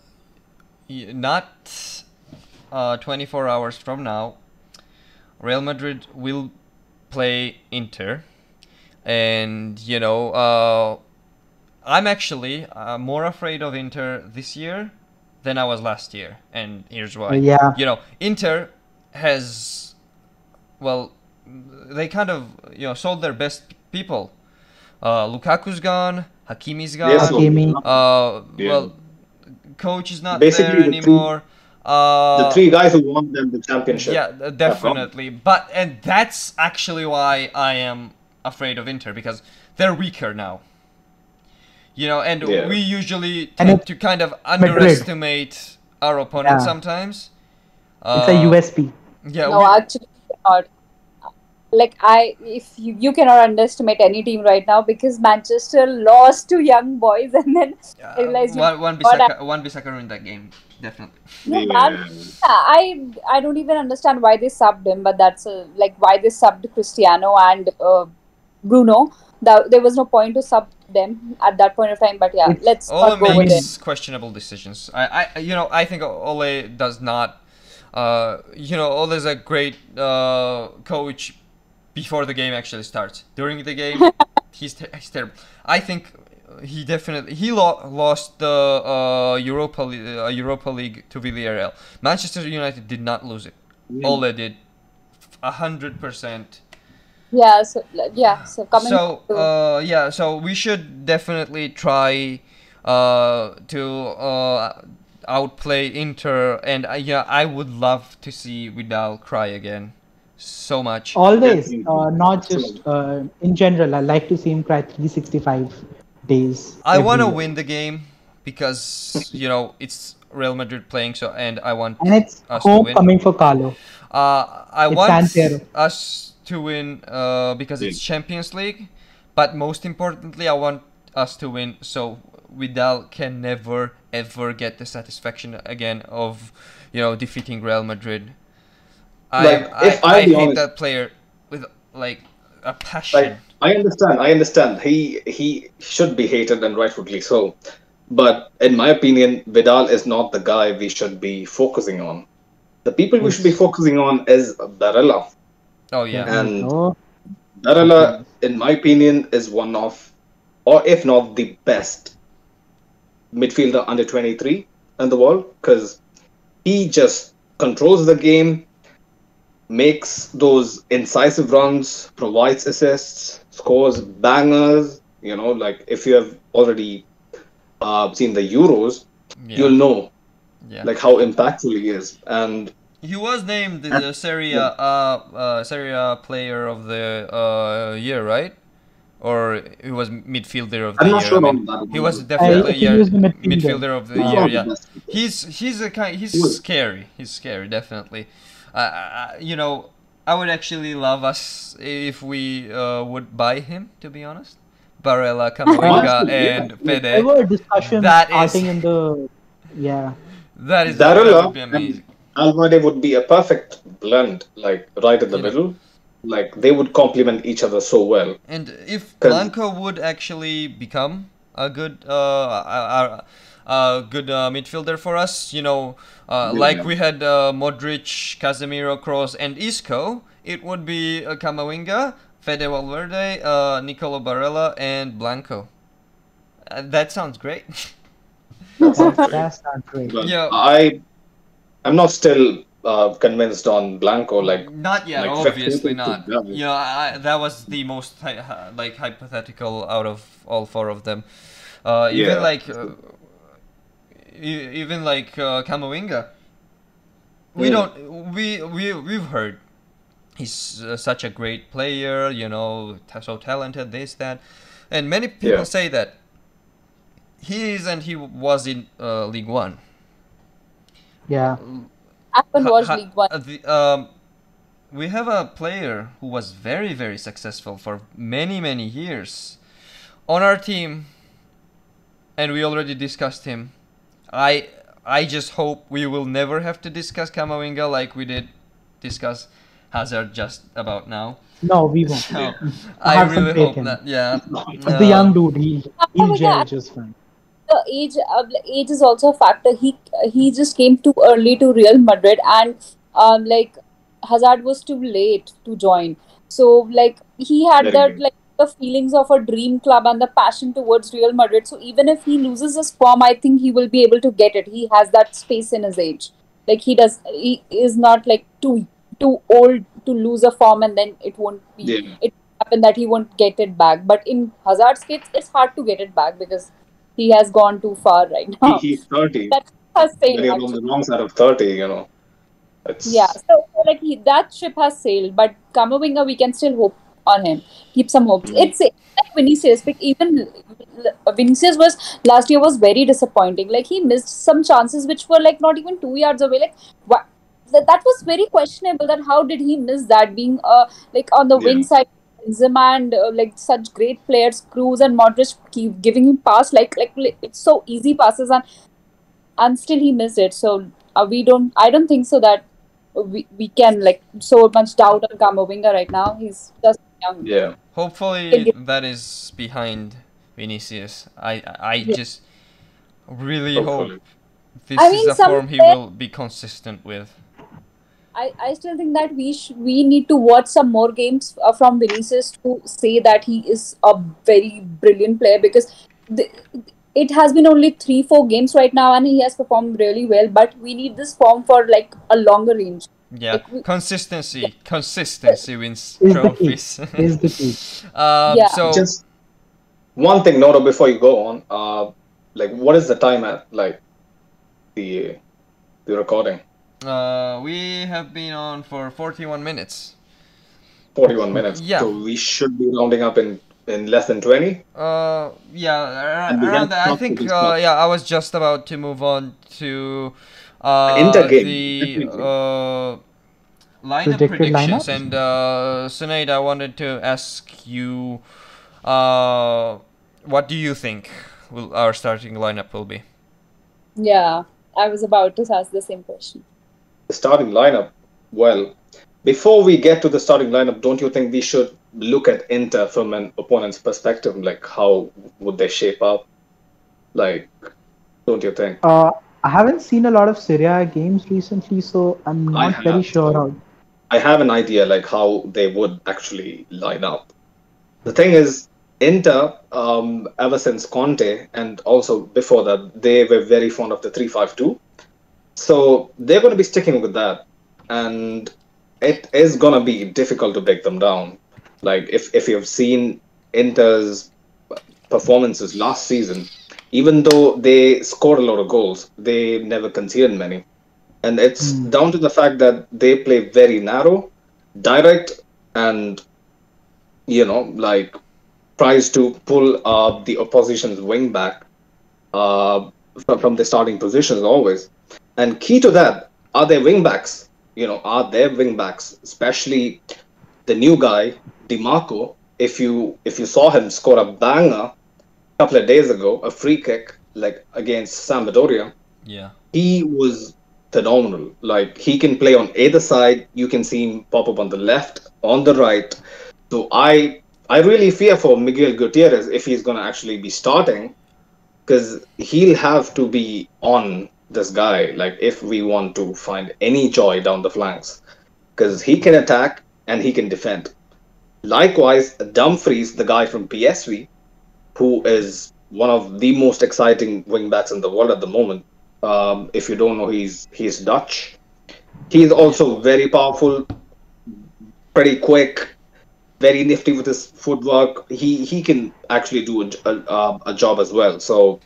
not uh, 24 hours from now, Real Madrid will play Inter, and you know, uh, I'm actually uh, more afraid of Inter this year than I was last year, and here's why. Yeah. You know, Inter has, well, they kind of you know sold their best people Uh, Lukaku's gone. Hakimi's gone. Yes, Hakimi. Uh, Yeah. well, coach is not Basically, there the three- anymore. uh, the three guys who won them the championship. yeah, definitely. But and that's actually why I am afraid of Inter because they're weaker now. You know, and Yeah. we usually And tend it- to kind of Madrid. underestimate our opponent Yeah. sometimes. It's a Uh, USP. Yeah, no, we- actually not. Like I, if you, you cannot underestimate any team right now because Manchester lost to young boys [laughs] and then uh, realize you one, one got Bissaka, Wan-Bissaka ruined that game, definitely. Yeah, Yeah. Yeah, I I don't even understand why they subbed him, but that's uh, like why they subbed Cristiano and uh, Bruno. That there was no point to sub them at that point of time. But yeah, let's Ole not go with it. makes questionable decisions. I, I, you know, I think Ole does not. Uh, you know, Ole is a great uh, coach before the game actually starts. During the game, [laughs] he's, ter- he's terrible. I think he definitely he lo- lost the uh, Europa Le- uh, Europa League to Villarreal. Manchester United did not lose it. Ole did, a hundred percent. Yeah, so yeah, so coming. So to- uh, yeah, so we should definitely try uh, to uh, outplay Inter, and uh, yeah, I would love to see Vidal cry again, so much. Always, uh, not just uh, in general. I like to see him cry 365 days. I want to win the game because you know it's Real Madrid playing, so and I want and it's us to win. homecoming for Carlo. Uh, I It's want San us to win uh, because it's Champions League, but most importantly, I want us to win so Vidal can never ever get the satisfaction again of you know defeating Real Madrid. I Like, I, if I'll I hate honest- that player with like a passion. Like I understand, I understand. He he should be hated and rightfully so. But in my opinion, Vidal is not the guy we should be focusing on. The people we should be focusing on is Barella. Oh yeah. And Oh, Barella, in my opinion, is one of, or if not the best midfielder under 23 in the world because he just controls the game, makes those incisive runs, provides assists, scores bangers. You know, like if you have already uh, seen the Euros, yeah. you'll know yeah. like how impactful he is. And He was named the Serie A, uh, uh, Serie A player of the uh, year, right? Or he was midfielder of the I'm year. not sure I mean, that. he was definitely think yeah, he was the midfielder. midfielder of the He's year. Yeah, he's he's a kind. He's He scary. He's scary, definitely. Uh, I, I- you know, I would actually love us if we uh, would buy him. To be honest, Barella, [laughs] Camavinga, and Fede. there were discussions That is- starting in the yeah. That is that would be amazing. Valverde would be a perfect blend, like right in the Yeah. middle. Like they would complement each other so well. And if Blanco would actually become a good, uh, a, a, a good uh, midfielder for us, you know, uh, Yeah. like we had uh, Modric, Casemiro, Kroos, and Isco, it would be uh, Camavinga, Fede Valverde, uh, Nicolo Barella, and Blanco. Uh, that sounds great. [laughs] That's not great. Yeah. I, I'm not still uh, convinced on Blanco. Like not yet, like, obviously [laughs] not. Yeah, I, that was the most like hypothetical out of all four of them. Uh, even Yeah. like, uh, even like uh, Camavinga. We Mm. don't. We we we've heard he's uh, such a great player. You know, so talented. This that, and many people Yeah. say that he is and he was in uh, League One. Yeah. I haven't Ha- watched ha- League One. uh, the, um, we have a player who was very, very successful for many, many years on our team, and we already discussed him. I I just hope we will never have to discuss Camavinga like we did discuss Hazard just about now. No, we won't. So [laughs] I I really hope that yeah. It's [laughs] the uh, young dude. He he'll yeah. just fine. The age uh, age is also a factor. He he just came too early to Real Madrid, and um, like Hazard was too late to join. So like he had Very that good. like the feelings of a dream club and the passion towards Real Madrid. So even if he loses his form, I think he will be able to get it. He has that space in his age. Like he does, he is not like too too old to lose a form, and then it won't be Yeah. it happen that he won't get it back. But in Hazard's case, it's hard to get it back because he has gone too far right He, now. he's 30. That has failed. Very on the wrong side of 30, you know. It's, Yeah, so so, like he, that ship has sailed, but Camavinga, we can still hope on him. Keep some hopes. Mm. It's like Vinicius. Like even Vinicius was last year was very disappointing. Like he missed some chances which were like not even two yards away. Like what? That, that was very questionable. That how did he miss that? Being uh like on the Yeah. wing side, Benzema and uh, like such great players, Kroos and Modric keep giving him pass like like it's so easy passes and and still he missed it. So uh, we don't. I don't think so that we, we can like so much doubt on Camavinga right now. He's just young. Yeah. Hopefully that is behind Vinicius. I I Yeah. just really Hopefully. hope this I is mean, a form he will be consistent with. I, I still think that we sh- we need to watch some more games uh, from Vinicius to say that he is a very brilliant player because the, it has been only three four games right now and he has performed really well. But we need this form for like a longer range. Yeah, Like we- consistency. Consistency wins [laughs] Is the key. trophies. Is the key. [laughs] um, Yeah. So Just one thing, Noro, before you go on. Uh, like, what is the time at, like, the the recording? Uh, we have been on for 41 minutes. 41 minutes. Yeah. So we should be rounding up in, in less than 20. Uh, yeah, ar- around that. I think. Uh, yeah, I was just about to move on to uh, Inter game, the definitely. uh, lineup Predicted predictions, lineups? and uh, Sinead, I wanted to ask you, uh, what do you think will our starting lineup will be? Yeah, I was about to ask the same question. The starting lineup, well, before we get to the starting lineup, don't you think we should look at Inter from an opponent's perspective? Like, how would they shape up? Like, don't you think? Uh, I haven't seen a lot of Serie A games recently, so I'm not very sure how. I have an idea like how they would actually line up. The thing is, Inter, um, ever since Conte and also before that, they were very fond of the three-five-two. So they're going to be sticking with that, and it is going to be difficult to break them down. Like if if you've seen Inter's performances last season, even though they scored a lot of goals, they never conceded many. And it's Hmm. down to the fact that they play very narrow, direct, and you know, like tries to pull uh, the opposition's wing back uh, from, from the starting positions always. And key to that are their wing backs. You know, are their wing backs, especially the new guy, Dimarco. If you if you saw him score a banger a couple of days ago, a free kick like against Sampdoria, Yeah. he was phenomenal. Like he can play on either side. You can see him pop up on the left, on the right. So I I really fear for Miguel Gutierrez if he's gonna actually be starting, because he'll have to be on this guy. Like if we want to find any joy down the flanks, because he can attack and he can defend. Likewise, Dumfries, the guy from PSV, who is one of the most exciting wing backs in the world at the moment. Um, if you don't know, he's he's Dutch. He's also very powerful, pretty quick, very nifty with his footwork. He he can actually do a, a, a job as well. So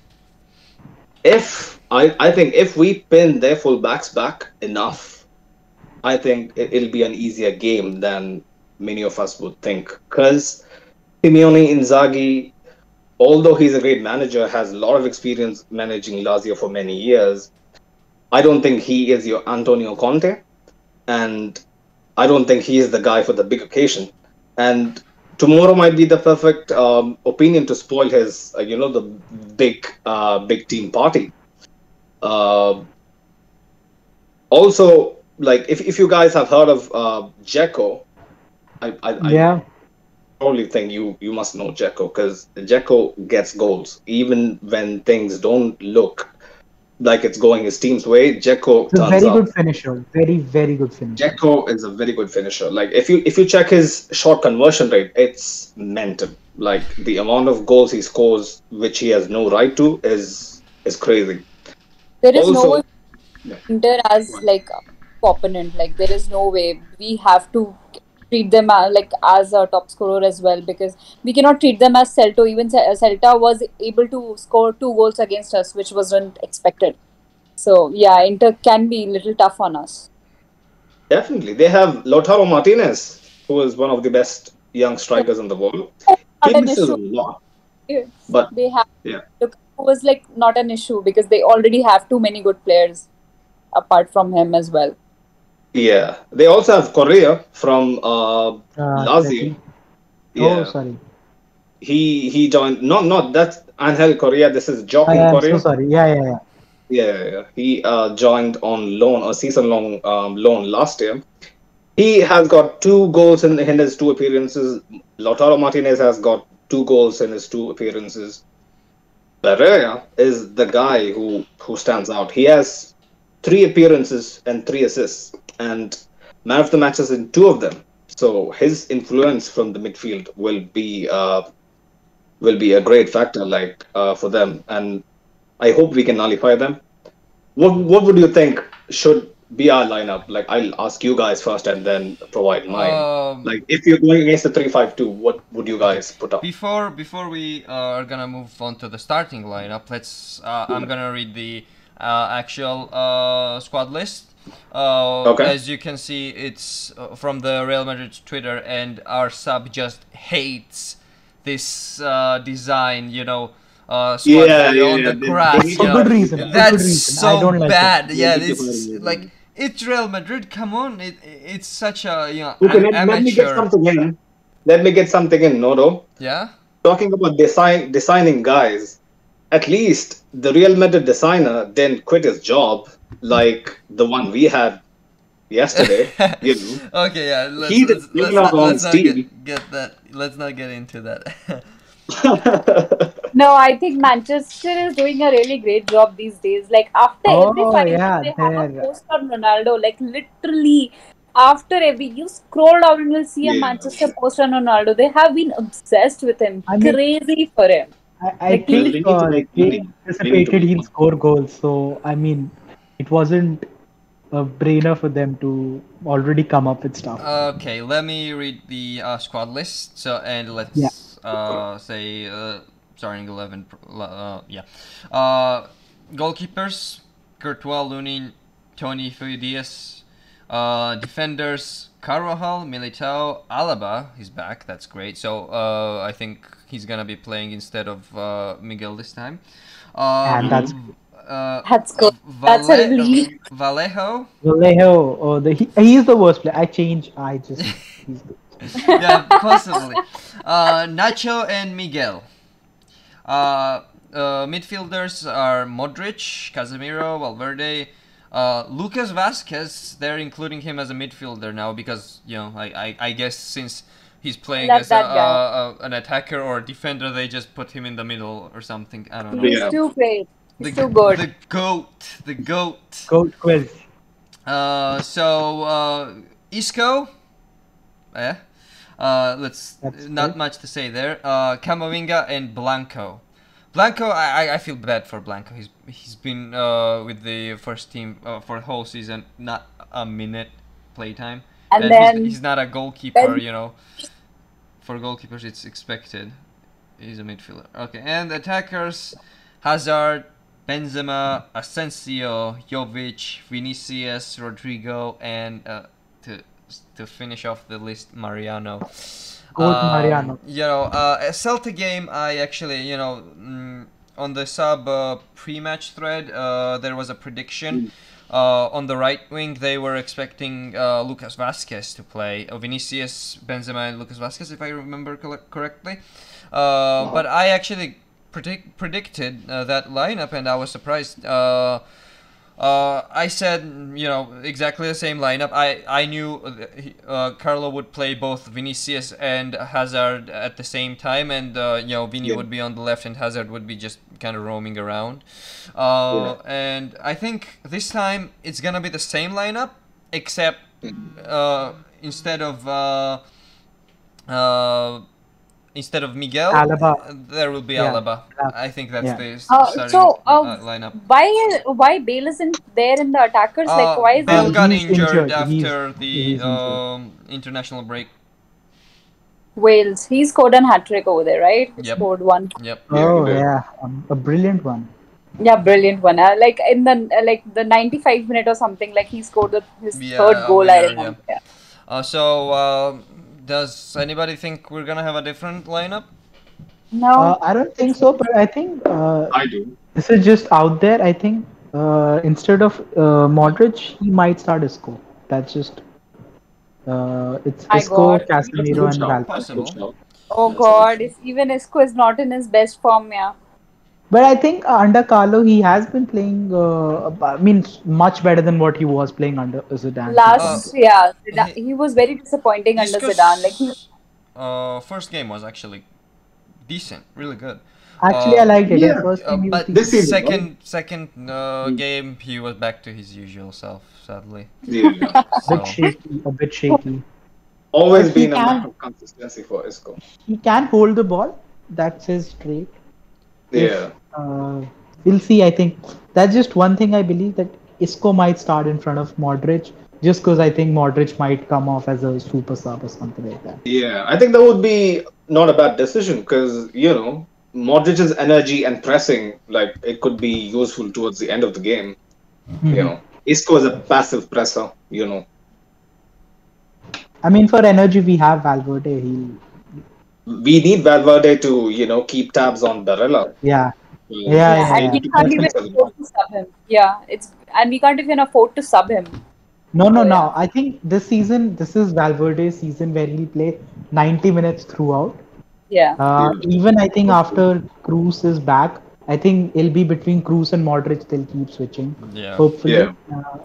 if I I think if we pin their full backs back enough, I think it, it'll be an easier game than many of us would think. Because Simone Inzaghi although he's a great manager, has a lot of experience managing Lazio for many years, I don't think he is your Antonio Conte, and I don't think he is the guy for the big occasion. And tomorrow might be the perfect um, opinion to spoil his, uh, you know, the big, uh, big team party. Uh, also, like if, if you guys have heard of uh, Dzeko, I, I, I Yeah, probably think you you must know Dzeko because Dzeko gets goals even when things don't look like it's going his team's way. Dzeko a very up. good finisher. Very, very good finisher. Dzeko is a very good finisher. Like if you if you check his shot conversion rate, it's mental. Like the amount of goals he scores, which he has no right to, is is crazy. There is no Also- way Inter as like opponent. Like there is no way we have to treat them uh, like as a top scorer as well because we cannot treat them as Celta. Even Celta was able to score two goals against us, which wasn't expected. So yeah, Inter can be a little tough on us. Definitely. They have Lautaro Martinez, who is one of the best young strikers in the world. He misses a lot. But They have Yeah. Lukaku was like not an issue because they already have too many good players apart from him as well. Yeah, they also have Correa from uh, Uh, Lazio. Atleti. Yeah, Oh, sorry. he he joined. Not not that's Angel Correa. This is I Joaquin am Correa. so sorry. Yeah, yeah, yeah. Yeah, yeah, yeah. he uh, joined on loan, a season-long um, loan last year. He has got two goals in, in his two appearances. Lautaro Martinez has got two goals in his two appearances. Pereira is the guy who who stands out. He has three appearances and three assists, and man of the matches in two of them. So his influence from the midfield will be uh, will be a great factor, like uh, for them. And I hope we can nullify them. What What would you think should be our lineup? Like I'll ask you guys first, and then provide mine. Um, like if you're going against the three five two, what would you guys put up? Before before we uh, are gonna move on to the starting lineup, let's. Uh, I'm gonna read the uh, actual uh, squad list. Uh, Okay. As you can see, it's uh, from the Real Madrid Twitter, and our sub just hates this uh, design. You know, uh, Yeah, yeah, on yeah, the grass. For good reason. That's good reason. so I don't like bad. It. Yeah, They make it it's like it's Real Madrid. Come on, it, it's such a you know Okay, let, let me get something in. Let me get something in, Nodo. Yeah. Talking about design designing guys, at least the Real Madrid designer didn't quit his job like the one we had yesterday. [laughs] you know. Okay, yeah. Let's, He let's, he let's not, not let's not get, get that. Let's not get into that. [laughs] No, I think Manchester is doing a really great job these days. Like after every Oh, final, yeah, they have a post on Ronaldo. Like literally, after every you scroll down and you'll see a Yeah. Manchester post on Ronaldo. They have been obsessed with him, I mean- crazy for him. I, I Like, we think need to uh, make- they we need- we need anticipated to- he'll score goals. So I mean, it wasn't a brainer for them to already come up with stuff. okay, let me read the uh, squad list. So and let's Yeah. uh, say uh, starting eleven. Uh, yeah. Uh, goalkeepers: Courtois, Lunin, Tony Diaz. Uh, defenders: Carvajal, Militao, Alaba. He's back. That's great. So uh, I think he's gonna be playing instead of uh, Miguel this time. Um, And that's- uh, That's good. That's a Valle- relief. Vallejo. Vallejo, oh, the, he, he's the worst player. I change. I just. [laughs] He's the, yeah, possibly. Uh, Nacho and Miguel. Uh, uh, midfielders are Modric, Casemiro, Valverde, uh, Lucas Vasquez. They're including him as a midfielder now because you know I, I, I guess since he's playing Like as a, that guy. uh, uh, an attacker or a defender, they just put him in the middle or something. I don't know. He's Yeah. too great. The, He's too good. the goat, the goat. goat quiz. Uh, so uh, Isco, yeah. Uh, let's That's not good. much to say there. Uh, Camavinga and Blanco. Blanco, I, I- I feel bad for Blanco. He's he's been uh, with the first team uh, for the whole season, not a minute playtime, And he's- then he's, not a goalkeeper. then- you know, for goalkeepers it's expected. He's a midfielder. Okay, and attackers: Hazard, Benzema, Asensio, Jovic, Vinicius, Rodrygo, and uh, to to finish off the list, Mariano. Goat Um, Mariano. You know, uh, a Celta game. I actually, you know, mm, on the sub uh, pre-match thread, uh, there was a prediction. Uh, on the right wing, they were expecting uh, Lucas Vasquez to play. Uh, Vinicius, Benzema, and Lucas Vasquez, if I remember colle- correctly. Uh, but I actually predict- predicted uh, that lineup, and I was surprised. Uh, uh, I said, you know, exactly the same lineup. I I knew uh, Carlo would play both Vinicius and Hazard at the same time, and uh, you know, Vini Yeah. would be on the left, and Hazard would be just kind of roaming around. Uh, And I think this time it's gonna be the same lineup, except uh, instead of uh, uh, instead of Miguel, Alaba. there will be Yeah. Alaba. Alaba. I think that's Yeah. the s- Uh, starting so, uh, uh, lineup. why why Bale isn't there in the attackers? like Uh, why is Bale got he's injured, injured. after He's- the he's um, international break Wales. He scored an hat trick over there, right? He Yep. scored one. Yep. Yeah, oh he yeah, um, a brilliant one. Yeah, brilliant one. Uh, like in the uh, like the 95 minute or something, like he scored the, his Yeah, third goal. I winner, remember. Yeah. Uh, so, uh, does anybody think we're gonna have a different lineup? No. Uh, I don't think so, but I think uh, I do. this is just out there. I think uh, instead of uh, Modric, he might start Isco. That's just uh, it's My Isco, Casemiro, and Good. Valverde. Possible. Oh God, if even Isco is not in his best form, yeah. But I think uh, under Carlo, he has been playing. Uh, I mean, much better than what he was playing under Zidane. Last, Uh, yeah, Zidane, he- he was very disappointing under Isco's, Zidane. Like he, uh, first game was actually decent, really good. Actually, uh, I liked it. Yeah, yeah, first Uh, time he was but this season, second second uh, Mm. game he was back to his usual self, sadly. Yeah. [laughs] a bit shaky, a bit shaky. Always But he been a can- lack of consistency for Isco. He can hold the ball. That's his trait. Yeah. Uh, we'll see. I think that's just one thing I believe that Isco might start in front of Modric, just because I think Modric might come off as a super sub or something like that. Yeah, I think that would be not a bad decision because you know Modric's energy and pressing, like it could be useful towards the end of the game. Mm-hmm. You know, Isco is a passive presser. You know, I mean, for energy, we have Valverde. He, we need Valverde to you know keep tabs on Barella. yeah, Yeah, Yeah, yeah, and we can't even afford to sub him. Yeah, it's and we can't even afford to sub him. no, no, Oh, no. yeah. I think this season, this is Valverde's season where he'll play 90 minutes throughout. Yeah. Uh, even I think after Kroos is back, I think it'll be between Kroos and Modric. They'll keep switching. yeah. Hopefully. Yeah. Uh,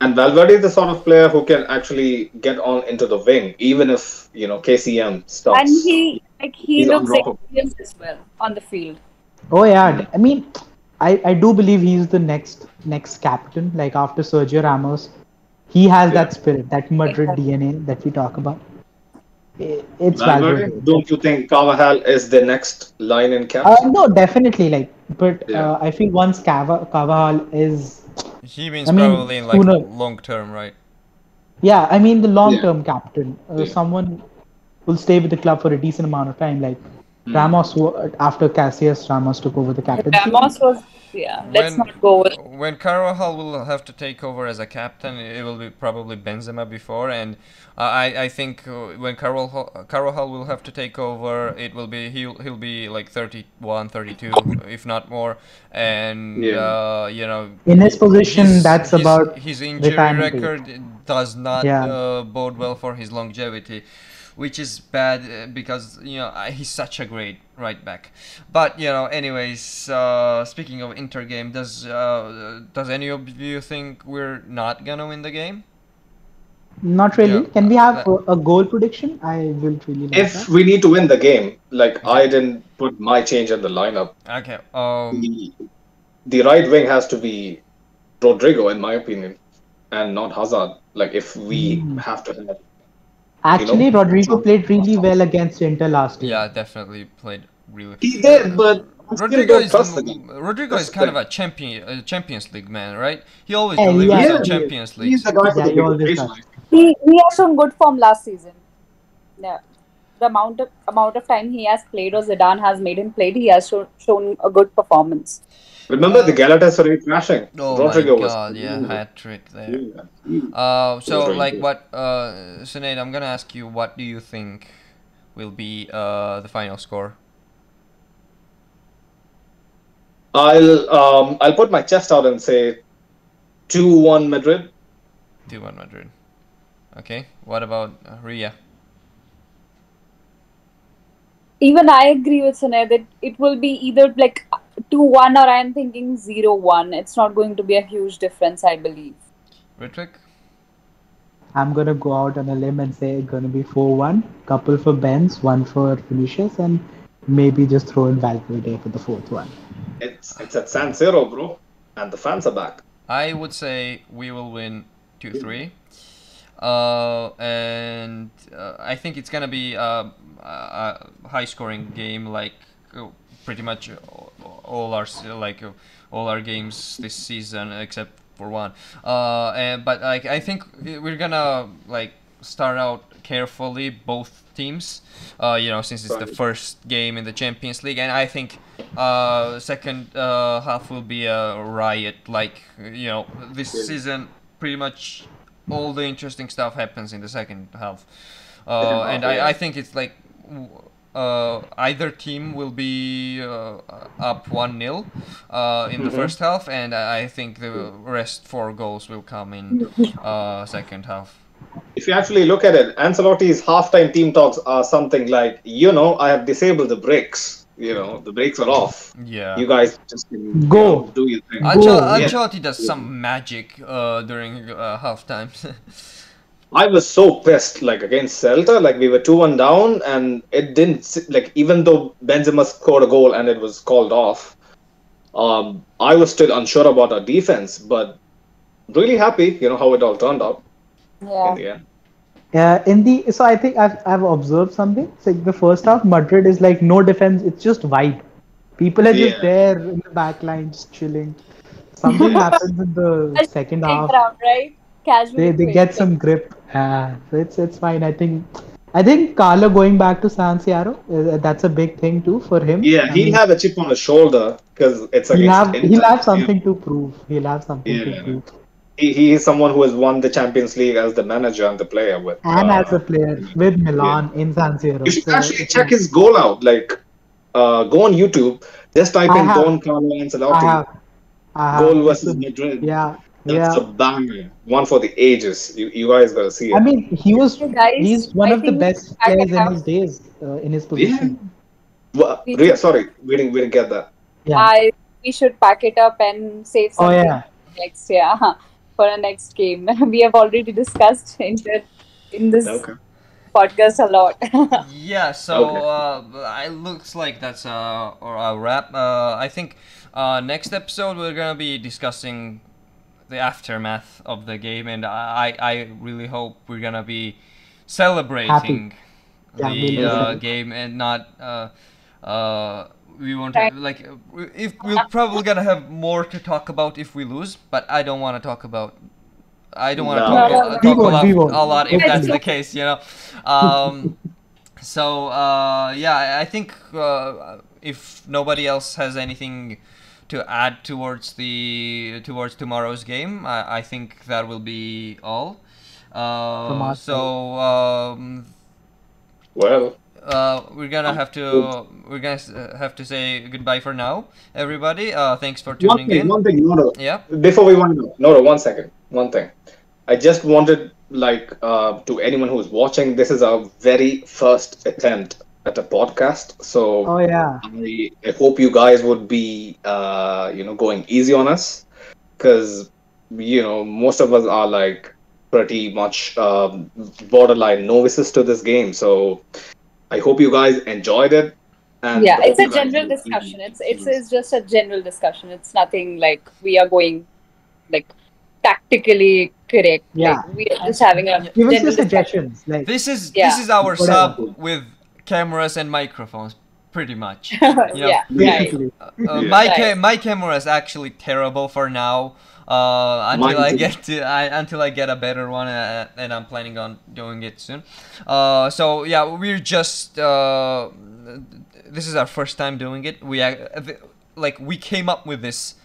And Valverde is the sort of player who can actually get on into the wing, even if you know KCM stops. And he like he He's looks experienced as well on the field. Oh yeah, I mean, I, I do believe he's the next next captain. Like after Sergio Ramos, he has Yeah. that spirit, that Madrid Exactly. DNA that we talk about. I- It's Valverde, Valverde. don't you think Carvajal is the next line in cap? Uh, no, definitely. Like, but Yeah. uh, I feel once Cava, Carvajal is, He means I mean, probably in like sooner- long term, right? yeah, I mean the long-term captain, uh, Yeah. someone will stay with the club for a decent amount of time. Like Hmm. Ramos, after Casillas, Ramos took over the captaincy. Ramos was yeah. Let's When- not go with When Carvajal will have to take over as a captain, it will be probably Benzema before, and I I think uh, when Carvajal Carvajal will have to take over, it will be he'll he'll be like 31, 32, if not more, and Yeah. uh, you know. In his position, his- that's his- about his injury retirement age. record does not Yeah. uh, bode well for his longevity which is bad uh, because you know he's such a great right back but you know anyways uh, speaking of inter game does uh, does any of you think we're not gonna win the game Not really. Yeah, Can we have that- a, a goal prediction? I will really like If that. we need to win the game, like I didn't put my change in the lineup. okay um The, the right wing has to be Rodrygo, in my opinion, and not Hazard. Like if we Hmm. have to have Actually, know, Rodrygo played really well against Inter last year. yeah definitely played really well. He did, but Rodrygo is trust the the- guy. Rodrygo is kind of a champion a Champions League man right he always Yeah, delivers yeah. in he- Champions League He's the guy for the he big always occasion. does. he he has shown good form last season. Yeah. The amount of amount of time he has played or Zidane has made him play, he has shown, shown a good performance. Remember the Galatasaray crashing? oh Rodrygo my was god yeah hat trick there Yeah. Uh, so very like good. what, uh, Sinead, I'm gonna ask you, what do you think will be uh the final score? I'll um I'll put my chest out and say two one Madrid. Two one Madrid. Okay. What about uh, Ria? Even I agree with Sunay that it will be either like two one or I'm thinking zero one. It's not going to be a huge difference, I believe. Ritwik? I'm gonna go out on a limb and say it's gonna be 4-1. Couple for Benz, one for Vinicius, and maybe just throw in Valverde for the fourth one. It's it's at San Siro, bro, and the fans are back. I would say we will win two three. Uh, and uh, I think it's gonna be a, a high scoring game, like uh, pretty much all- our like all our games this season except for one. Uh, and but like I think we're gonna like start out carefully both teams. Uh, you know, since it's the first game in the Champions League, and I think uh, second uh, half will be a riot. Like you know, this season pretty much all the interesting stuff happens in the second half. Uh, and I. I think it's like uh, either team will be uh, up 1 0 uh, in the Mhm. first half, and I I think the rest four goals will come in uh, second half. If you actually look at it, Ancelotti's halftime team talks are something like, you know, I have disabled the brakes. You know, the brakes are off. Yeah. You guys just can, Go. you know, do your thing. Ancelotti, Go. Yeah. Ancelotti does some magic uh, during uh, half times. [laughs] I was so pissed, like against Celta, like we were two one down, and it didn't like even though Benzema scored a goal and it was called off, um, I was still unsure about our defense, but really happy, you know how it all turned out Yeah. in the end. Uh, in the so I think I've I've observed something. It's like the first half, Madrid is like no defense. It's just vibe. People are just Yeah. there in the back line, just chilling. Something [laughs] happens in the second half. Around, right? Casually. They they get some grip. Uh, it's it's fine. I think I think Carlo going back to San Siro, uh, that's a big thing too for him. Yeah, he'll mean, have a chip on his shoulder because it's he'll against have Inter, he'll have yeah. something to prove. He'll have something Yeah. to prove. He, he is someone who has won the Champions League as the manager and the player with. And uh, as a player with Milan in San Siro. You should So actually it's- check his goal out. Like, uh, go on YouTube, just type I in have. Don Carlo I Ancelotti have, I have. goal versus Madrid. Yeah, That's yeah. a banger. One for the ages. You, you guys gotta see it. I mean, he was guys, he's one I of the best players in his days uh, in his position. Well, we Ria, sorry, we didn't, we didn't get that. Yeah. I we should pack it up and save Oh something yeah. next yeah [laughs] for our next game. [laughs] we have already discussed [laughs] in the, in this Okay. podcast a lot. Yeah, so Okay. uh, it looks like that's uh, a wrap. Uh, I think uh, next episode we're gonna be discussing the aftermath of the game, and I I really hope we're gonna be celebrating Yeah, the we'll uh, game and not. Uh, uh, we won't have, like if we're probably gonna have more to talk about if we lose, but I don't want to talk about. I don't want to No. talk, No, no, uh, no. talk We a, lot, we a lot if that's the case, you know. Um, [laughs] so uh, yeah, I- I think uh, if nobody else has anything to add towards the towards tomorrow's game, I, I think that will be all. Uh, so um, Well, uh, we're gonna have to we're gonna uh, have to say goodbye for now, everybody. Uh, thanks for one tuning thing, in. one thing, Nora. Yeah. Before we wind up, Nora, one second, one thing. I just wanted, like, uh, to anyone who's watching, this is our very first attempt at a podcast. So Oh yeah. I, I hope you guys would be, uh, you know, going easy on us, because you know most of us are like pretty much um, borderline novices to this game. So I hope you guys enjoyed it. And yeah, it's a general discussion. It's it's it's just a general discussion. It's nothing like we are going like tactically correct. Yeah. Like, we are just having a Give us general your discussion. suggestions. Like This is Yeah. this is our Whatever. sub with cameras and microphones, pretty much. [laughs] yeah, Yeah. right. basically. Uh, Yeah. my ca- my camera is actually terrible for now. Uh, until Mine I get to I, until I get a better one, uh, and I'm planning on doing it soon. Uh, so yeah, we're just uh, this is our first time doing it. We like we came up with this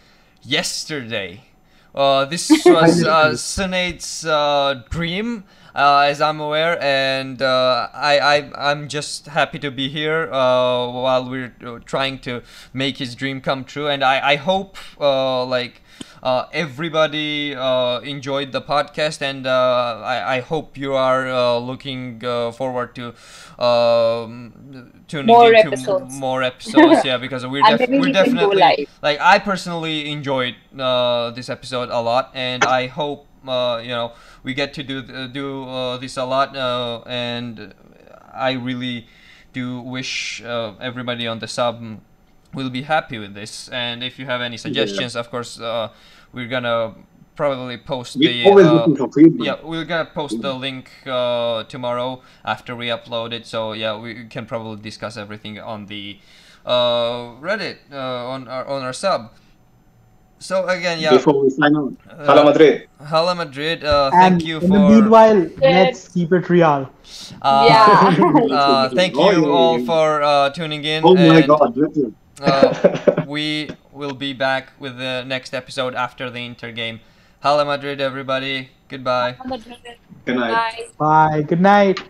yesterday. Uh, this [laughs] was uh, Sunade's uh, dream, uh, as I'm aware, and uh, I, I I'm just happy to be here uh, while we're uh, trying to make his dream come true. And I I hope uh, like uh, everybody uh, enjoyed the podcast, and uh, I, I hope you are uh, looking uh, forward to um, tuning More into episodes. more [laughs] episodes. Yeah, because we're, def- we're we can go definitely like I personally enjoyed uh, this episode a lot, and I hope you know we get to do do uh, this a lot, uh, and I really do wish uh, everybody on the sub will be happy with this. And if you have any suggestions, of course, uh, we're gonna probably post the uh, looking for feedback. yeah, we're gonna post the link uh, tomorrow after we upload it. So yeah, we can probably discuss everything on the uh, Reddit uh, on our on our sub. So again, yeah. before we sign on. uh, Hala Madrid. Hala Madrid. Uh, and thank you in for. the meanwhile, let's keep it real. uh, Yeah. [laughs] uh, [laughs] thank you all for uh, tuning in. Oh my and, God! Uh, [laughs] we will be back with the next episode after the Inter game. Hala Madrid, everybody. Goodbye. Good night. Bye. Bye. Good night.